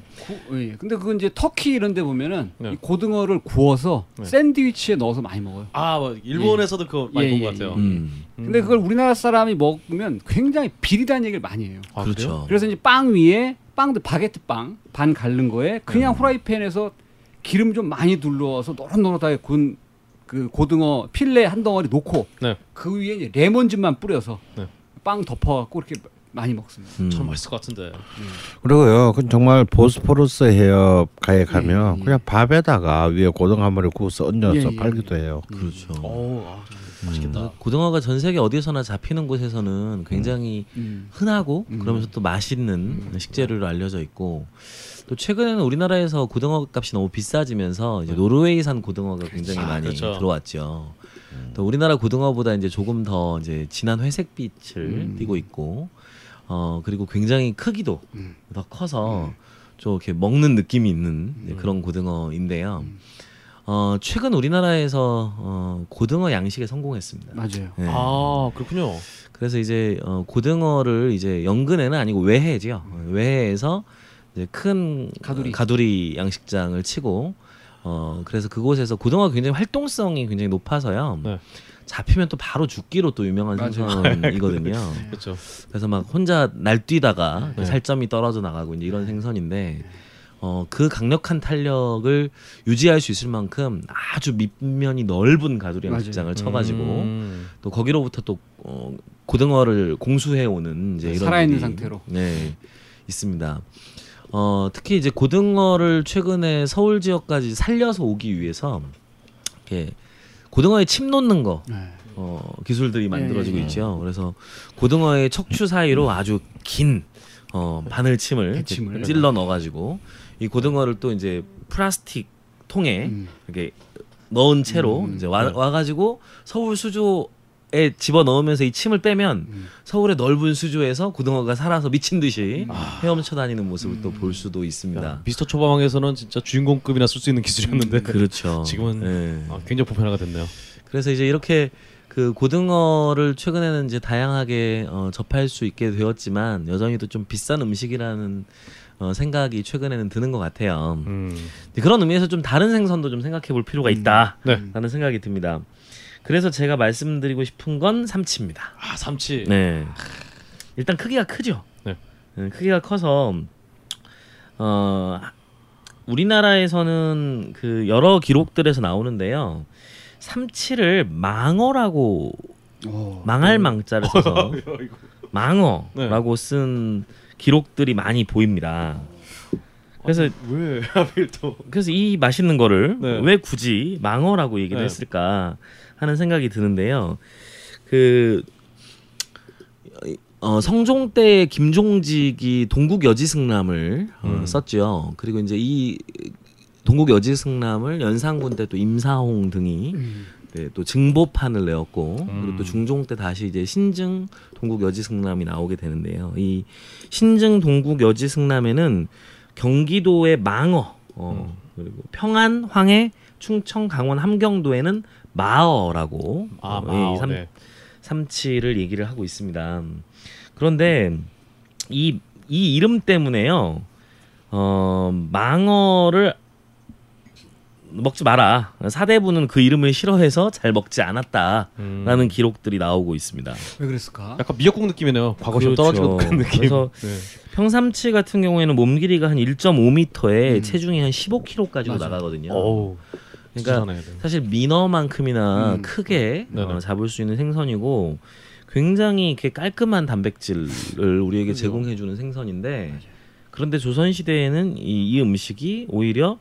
구- 예. 근데 그건 이제 터키 이런 데 보면은 네. 이 고등어를 구워서 네. 샌드위치에 넣어서 많이 먹어요. 아, 뭐 일본에서도 그거 많이 예, 본것 예, 같아요. 음. 근데 그걸 우리나라 사람이 먹으면 굉장히 비리다는 얘기를 많이 해요. 아, 그렇죠. 그래요? 그래서 이제 빵 위에 빵도 바게트 빵 반 갈른 거에 그냥 네. 후라이팬에서 기름 좀 많이 둘러서 노릇노릇하게 군그 고등어 필레 한 덩어리 놓고 네. 그 위에 이제 레몬즙만 뿌려서 네. 빵 덮어갖고 이렇게 많이 먹습니다. 음. 참 맛있을 것 같은데. 그리고요, 그 정말 보스포러스 해협가에 가면 예, 예. 그냥 밥에다가 위에 고등 한 마리 구워서 얹어서 예, 예, 팔기도 해요. 그렇죠. 오, 아, 맛있겠다. 고등어가 전 세계 어디서나 잡히는 곳에서는 굉장히 음. 흔하고 음. 그러면서 또 맛있는 식재료로 알려져 있고 또 최근에는 우리나라에서 고등어 값이 너무 비싸지면서 이제 노르웨이산 고등어가 굉장히 아, 많이 그렇죠. 들어왔죠. 또 우리나라 고등어보다 이제 조금 더 이제 진한 회색 빛을 음. 띠고 있고 어 그리고 굉장히 크기도 음. 더 커서 좀 이렇게 먹는 느낌이 있는 음. 그런 고등어인데요. 어 최근 우리나라에서 어 고등어 양식에 성공했습니다. 맞아요. 네. 아, 그렇군요. 그래서 이제 어, 고등어를 이제 연근에는 아니고 외해죠. 외해에서 이제 큰 가두리. 가두리 양식장을 치고 어 그래서 그곳에서 고등어가 굉장히 활동성이 굉장히 높아서요. 네. 잡히면 또 바로 죽기로 또 유명한. 생선이거든요. 그렇죠. 그래서 막 혼자 날뛰다가 그 네. 살점이 떨어져 나가고 이제 이런 생선인데 어 그 강력한 탄력을 유지할 수 있을 만큼 아주 밑면이 넓은 가두리 맞아요. 양식장을 쳐가지고 음. 또 거기로부터 또 어, 고등어를 공수해 오는 이제 이런 살아있는 상태로. 네 있습니다. 어, 특히 이제 고등어를 최근에 서울 지역까지 살려서 오기 위해서 이렇게 고등어에 침 놓는 거 네. 어, 기술들이 만들어지고 예, 예. 있죠. 그래서 고등어의 척추 사이로 아주 긴 어, 바늘침을. 찔러 넣어가지고 이 고등어를 또 이제 플라스틱 통에 음. 이렇게 넣은 채로 음, 이제 와, 와가지고 서울 수조 에 집어 넣으면서 이 침을 빼면 음. 서울의 넓은 수조에서 고등어가 살아서 미친 듯이 아. 헤엄쳐 다니는 모습을 음. 또볼 수도 있습니다. 야, 미스터 초밥왕에서는 진짜 주인공급이나 쓸 수 있는 기술이었는데 그렇죠. 지금은 예. 아, 굉장히 보편화가 됐네요. 그래서 이제 이렇게 그 고등어를 최근에는 이제 다양하게 어, 접할 수 있게 되었지만 여전히도 좀 비싼 음식이라는 어, 생각이 최근에는 드는 것 같아요. 음. 그런 의미에서 좀 다른 생선도 좀 생각해 볼 필요가 있다라는 네. 생각이 듭니다. 그래서 제가 말씀드리고 싶은 건 삼치입니다. 아, 삼치. 네. 일단 크기가 크죠. 네. 네, 크기가 커서 어 우리나라에서는 그 여러 기록들에서 나오는데요. 삼치를 망어라고 오. 망할 망자를 써서 망어라고 쓴 기록들이 많이 보입니다. 그래서 왜 하필 또 그래서 이 맛있는 거를 네. 왜 굳이 망어라고 얘기를 네. 했을까 하는 생각이 드는데요. 그 어, 성종 때 김종직이 동국 여지승남을 어, 음. 썼죠. 그리고 이제 이 동국 여지승남을 연산군 때 또 임사홍 등이 음. 네, 또 증보판을 내었고 음. 그리고 또 중종 때 다시 이제 신증 동국 여지승남이 나오게 되는데요. 이 신증 동국 여지승남에는 경기도의 망어 어, 음. 그리고 평안, 황해, 충청, 강원, 함경도에는 마어라고 아, 어, 마어, 이 삼, 네. 삼치를 얘기를 하고 있습니다. 그런데 이, 이 이름 때문에요. 어, 망어를 먹지 마라. 사대부는 그 이름을 싫어해서 잘 먹지 않았다라는 음. 기록들이 나오고 있습니다. 왜 그랬을까? 약간 미역국 느낌이네요. 과거 좀 그렇죠. 떨어지는 그런 느낌. 그래서 네. 평삼치 같은 경우에는 몸 길이가 한 1.5m에 음. 체중이 한 15kg까지도 맞아. 나가거든요. 어우. 그러니까. 사실 민어만큼이나 음. 크게 네네. 어, 잡을 수 있는 생선이고 굉장히 이렇게 깔끔한 단백질을 우리에게. 제공해주는 생선인데 그런데 조선 시대에는 이, 이 음식이 오히려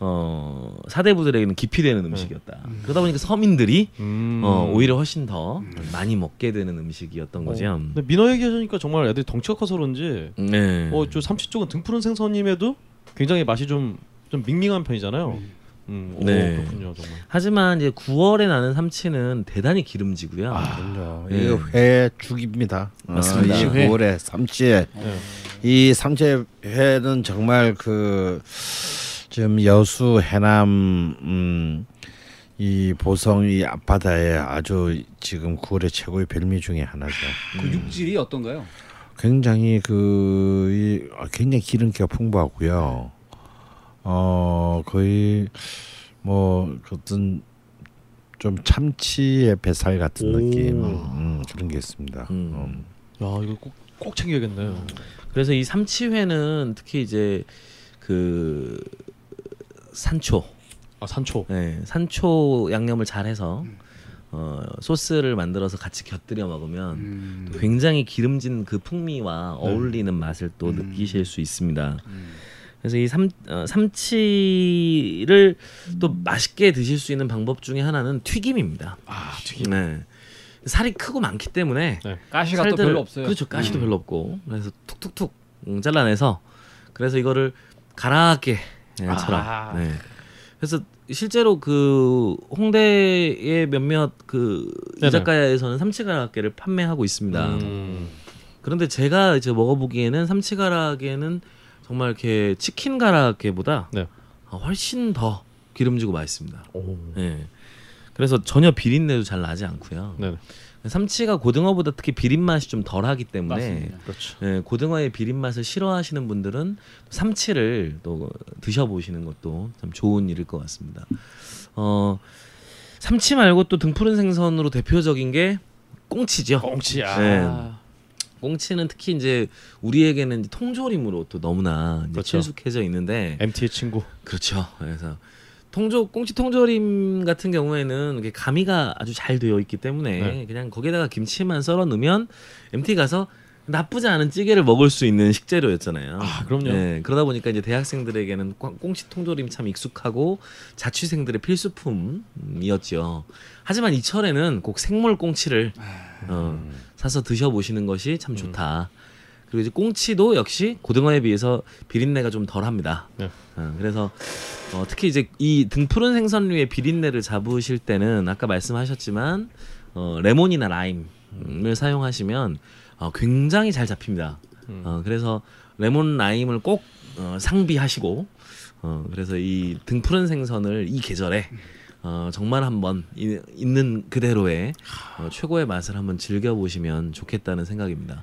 어, 사대부들에게는 기피되는 음식이었다. 그러다 보니까 서민들이 음. 어, 오히려 훨씬 더 많이 먹게 되는 음식이었던 거죠. 어. 근데 민어 얘기하시니까 정말 애들이 덩치가 커서 그런지 네. 어, 저 삼치 쪽은 등푸른 생선임에도 굉장히 맛이 좀 좀 밍밍한 편이잖아요. 음, 오, 네. 그렇군요 정말. 하지만 이제 9월에 나는 삼치는 대단히 기름지고요. 아, 그럼요. 네. 이거 회 죽입니다. 맞습니다. 어, 이 회. 9월에 삼치. 네. 이 삼치 회는 정말 그 지금 여수 해남 음, 이 보성 이 앞바다에 아주 지금 9월의 최고의 별미 중에 하나죠. 그 육질이 어떤가요? 굉장히 그 이, 아, 굉장히 기름기가 풍부하고요. 어 거의 뭐 어떤 좀 참치의 뱃살 같은 오. 느낌 음, 그런 게 있습니다. 음. 음. 야 이거 꼭, 꼭 챙겨야겠네요. 그래서 이 삼치회는 특히 이제 그 산초, 아 산초. 네, 산초 양념을 잘해서 어, 소스를 만들어서 같이 곁들여 먹으면 음. 또 굉장히 기름진 그 풍미와 어울리는 맛을 또 음. 느끼실 수 있습니다. 음. 그래서 이 삼, 어, 삼치를 또 맛있게 드실 수 있는 방법 중에 하나는 튀김입니다. 아 튀김. 네. 살이 크고 많기 때문에 가시가 또 살들을- 별로 없어요. 그렇죠. 가시도 음. 별로 없고 그래서 툭툭툭 음, 잘라내서 그래서 이거를 가라하게 처럼. 아. 네. 그래서 실제로 그 홍대의 몇몇 그 네네. 이자카야에서는 삼치가라게를 판매하고 있습니다. 음. 그런데 제가 이제 먹어보기에는 삼치가라게는 정말 이렇게 치킨 가라게보다 네. 어, 훨씬 더 기름지고 맛있습니다. 오. 네. 그래서 전혀 비린내도 잘 나지 않고요. 네. 삼치가 고등어보다 특히 비린 맛이 좀 덜하기 때문에. 그렇죠. 예, 고등어의 비린 맛을 싫어하시는 분들은 삼치를 또 드셔보시는 것도 참 좋은 일일 것 같습니다. 어, 삼치 말고 또 등푸른 생선으로 대표적인 게 꽁치죠. 꽁치. 아. 네. 꽁치는 특히 이제 우리에게는 이제 통조림으로 또 너무나 그렇죠. 친숙해져 있는데 MT의 친구. 그렇죠. 그래서 통조 꽁치 통조림 같은 경우에는 이게 가미가 아주 잘 되어 있기 때문에 네. 그냥 거기다가 김치만 썰어 넣으면 MT 가서 나쁘지 않은 찌개를 먹을 수 있는 식재료였잖아요. 아, 그럼요. 네, 그러다 보니까 이제 대학생들에게는 꽁- 꽁치 통조림 참 익숙하고 자취생들의 필수품이었죠. 하지만 이철에는 꼭 생물 꽁치를 어, 사서 드셔보시는 것이 참 좋다. 그리고 이제 꽁치도 역시 고등어에 비해서 비린내가 좀 덜합니다. 네. 어, 그래서 어, 특히 이제 이 등푸른 생선류의 비린내를 잡으실 때는 아까 말씀하셨지만 어, 레몬이나 라임을 사용하시면 어, 굉장히 잘 잡힙니다. 음. 어, 그래서 레몬 라임을 꼭 어, 상비하시고 어, 그래서 이 등푸른 생선을 이 계절에 어, 정말 한번 이- 있는 그대로의 어, 최고의 맛을 한번 즐겨보시면 좋겠다는 생각입니다.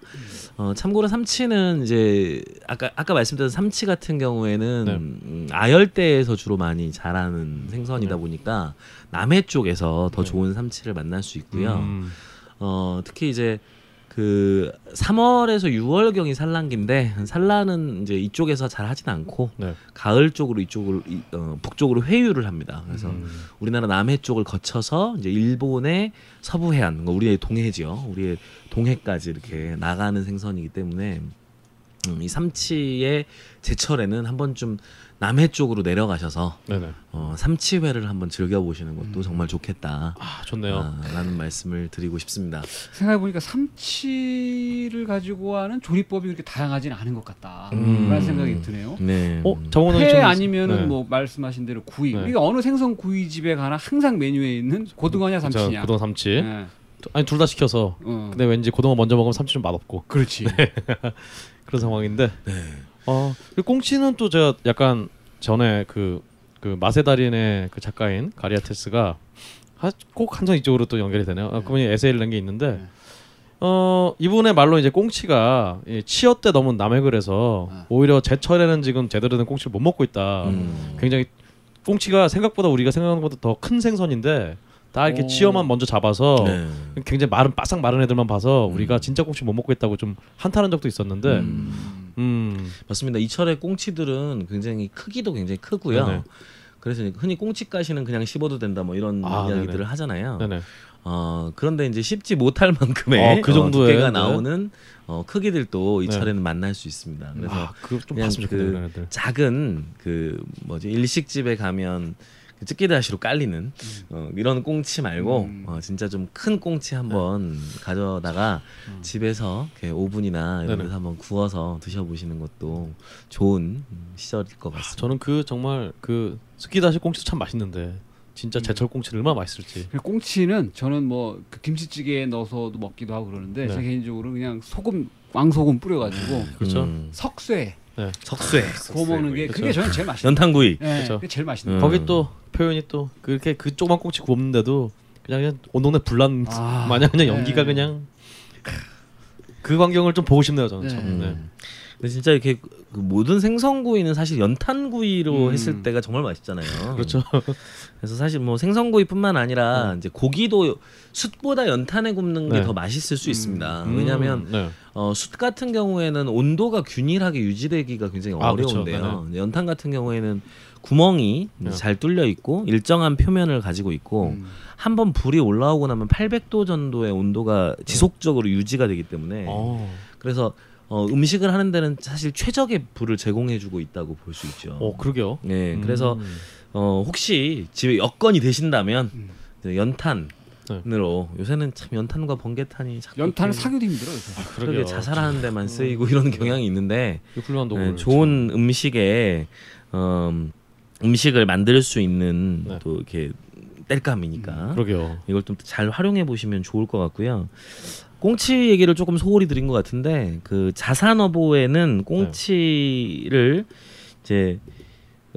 어, 참고로 삼치는 이제 아까 아까 말씀드린 삼치 같은 경우에는 네. 음, 아열대에서 주로 많이 자라는 생선이다 보니까 남해 쪽에서 더 네. 좋은 삼치를 만날 수 있고요. 음. 어, 특히 이제 그 3월에서 6월 경이 산란기인데 산란은 이제 이쪽에서 잘 하진 않고 네. 가을 쪽으로 이쪽으로 이- 어, 북쪽으로 회유를 합니다. 그래서 음. 우리나라 남해 쪽을 거쳐서 이제 일본의 서부 해안, 그러니까 우리의 동해지요. 우리의 동해까지 이렇게 나가는 생선이기 때문에 음, 이 삼치의 제철에는 한 번쯤 남해 쪽으로 내려가셔서 네네. 어, 삼치회를 한번 즐겨보시는 것도 정말 좋겠다. 아 좋네요. 아, 라는 말씀을 드리고 싶습니다. 생각해 보니까 삼치를 가지고 하는 조리법이 그렇게 다양하지는 않은 것 같다. 음. 그런 생각이 드네요. 네. 어 정원은 회 아니면은 네. 뭐 말씀하신 대로 구이. 네. 이게 어느 생선 구이 집에 가나 항상 메뉴에 있는 고등어냐 자, 삼치냐. 고등어 삼치. 네. 아니 둘 다 시켜서. 어. 근데 왠지 고등어 먼저 먹으면 삼치 좀 맛없고 그렇지. 그런 상황인데. 네. 어, 그 꽁치는 또 제가 약간 전에 그, 그 맛의 달인의 그 작가인 가리아테스가 하- 꼭 항상 이쪽으로 또 연결이 되네요. 아, 그분이 에세이를 낸 게 있는데 네. 어 이분의 말로 이제 꽁치가 이 치어 때 너무 남획을 해서 아. 오히려 제철에는 지금 제대로 된 꽁치를 못 먹고 있다. 음. 굉장히 꽁치가 생각보다 우리가 생각하는 것보다 더 큰 생선인데 다 이렇게 오. 치어만 먼저 잡아서 네. 굉장히 마른 바싹 마른 애들만 봐서 음. 우리가 진짜 꽁치 못 먹고 있다고 좀 한탄한 적도 있었는데 음. 음, 맞습니다. 이 철의 꽁치들은 굉장히 크기도 굉장히 크고요. 네네. 그래서 흔히 꽁치 가시는 그냥 씹어도 된다 뭐 이런 아, 이야기들을 네네. 하잖아요. 네네. 어, 그런데 이제 씹지 못할 만큼의 어, 그 정도의, 두께가 네. 나오는 어, 크기들도 이 철에는 만날 수 있습니다. 그래서 아, 그거 좀 그냥 봤으면 좋겠네요, 그. 작은 그 뭐지 일식집에 가면 찌개다시로 깔리는 어, 이런 꽁치 말고 음. 어, 진짜 좀 큰 꽁치 한번 가져다가 집에서 이렇게 오븐이나 이런 네네. 데서 한번 구워서 드셔보시는 것도 좋은 음, 시절일 것 같습니다. 저는 그 정말 그 스키다시 꽁치도 참 맛있는데 진짜 제철 꽁치는 얼마나 맛있을지. 그리고 꽁치는 저는 뭐 그 김치찌개에 넣어서도 먹기도 하고 그러는데 네. 제 개인적으로 그냥 소금 왕소금 뿌려가지고 그렇죠. 음, 석쇠 석쇠, 구워 먹는 게 그게 그렇죠. 저는 제일 맛있어요. 연탄구이. 네, 그렇죠. 그게 제일 맛있는 음. 거. 거기 또 표현이 또 그렇게 그 조그만 꽁치 굽는데도 그냥, 그냥 온 동네 불난 아, 마냥 그냥 네. 연기가 그냥 그 광경을 좀 보고 싶네요 저는. 네. 참. 네. 음. 근데 진짜 이렇게 그 모든 생선구이는 사실 연탄구이로 음. 했을 때가 정말 맛있잖아요. 그렇죠. 그래서 사실 뭐 생선구이뿐만 아니라 이제 고기도 숯보다 연탄에 굽는 게 네. 더 맛있을 수 있습니다. 음, 왜냐하면 네. 어, 숯 같은 경우에는 온도가 균일하게 유지되기가 굉장히 아, 그렇죠. 어려운데요. 연탄 같은 경우에는 구멍이 네. 잘 뚫려 있고 일정한 표면을 가지고 있고 음. 한번 불이 올라오고 나면 800도 정도의 온도가 지속적으로 유지가 되기 때문에 어. 그래서 어, 음식을 하는 데는 사실 최적의 불을 제공해주고 있다고 볼 수 있죠. 어 그러게요. 네, 음. 그래서 어, 혹시 집에 여건이 되신다면 음. 이제 연탄 으로 요새는 참 연탄과 번개탄이 자꾸 연탄을 이렇게 사기도 힘들어 요새. 그러게. 자살하는 데만 쓰이고 이런 경향이 있는데 훌륭한 네, 도구. 좋은 음식에 어, 음식을 만들 수 있는 네. 또 이렇게 땔감이니까 그러게요. 이걸 좀 잘 활용해 보시면 좋을 것 같고요. 꽁치 얘기를 조금 소홀히 드린 것 같은데 그 자산어보에는 꽁치를 이제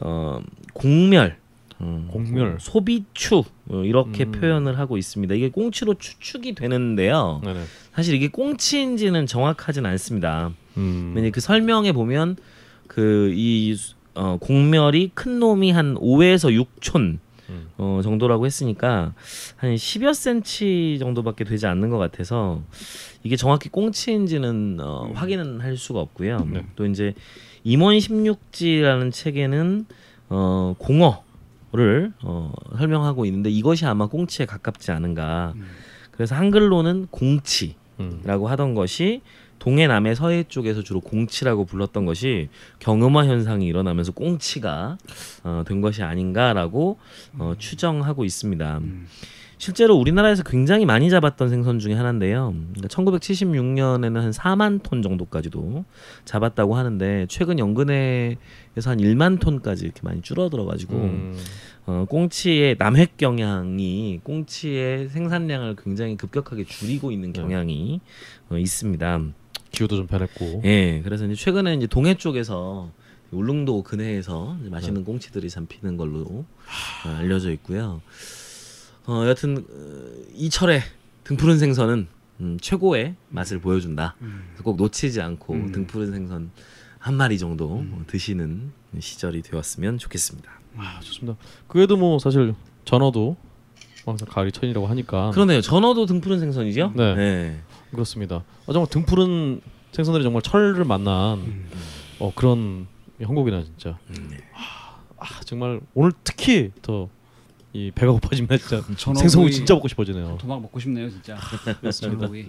어 공멸 음, 공멸. 소비추 어, 이렇게 음. 표현을 하고 있습니다. 이게 꽁치로 추측이 되는데요. 네네. 사실 이게 꽁치인지는 정확하진 않습니다. 음. 왜냐 그 설명에 보면 그 이 어, 공멸이 큰 놈이 한 5에서 6촌 음. 어, 정도라고 했으니까 한 10여 센치 정도밖에 되지 않는 것 같아서 이게 정확히 꽁치인지는 어, 확인은 할 수가 없고요. 네. 또 이제 임원 16지라는 책에는 어, 공어를 어, 설명하고 있는데 이것이 아마 꽁치에 가깝지 않은가. 그래서 한글로는 공치. 음. 라고 하던 것이 동해 남해 서해 쪽에서 주로 공치라고 불렀던 것이 경음화 현상이 일어나면서 꽁치가 어, 된 것이 아닌가라고 어, 추정하고 있습니다. 음. 실제로 우리나라에서 굉장히 많이 잡았던 생선 중에 하나인데요. 그러니까 1976년에는 한 4만 톤 정도까지도 잡았다고 하는데 최근 연근해에서 한 1만 톤까지 이렇게 많이 줄어들어가지고 음. 어, 꽁치의 남획 경향이 꽁치의 생산량을 굉장히 급격하게 줄이고 있는 네. 경향이 어, 있습니다. 기후도 좀 변했고. 예, 그래서 이제 최근에 이제 동해 쪽에서 울릉도 근해에서 이제 맛있는 꽁치들이 잡히는 걸로 어, 알려져 있고요. 어, 여튼 어, 이철의 등푸른 생선은 음, 최고의 맛을 보여준다. 그래서 꼭 놓치지 않고 음. 등푸른 생선 한 마리 정도 어, 드시는 시절이 되었으면 좋겠습니다. 아 좋습니다. 그래도 뭐 사실 전어도 항상 가을이 천이라고 하니까 그러네요. 전어도 등푸른 생선이죠? 네. 그렇습니다. 아, 정말 등푸른 생선들이 정말 철을 만난 어, 그런 형국이나 진짜. 음, 네. 아, 정말 오늘 특히 더 이 배가 고파집니다 진짜. 생선이 진짜 먹고 싶어지네요. 도막 먹고 싶네요 진짜. 전어구이.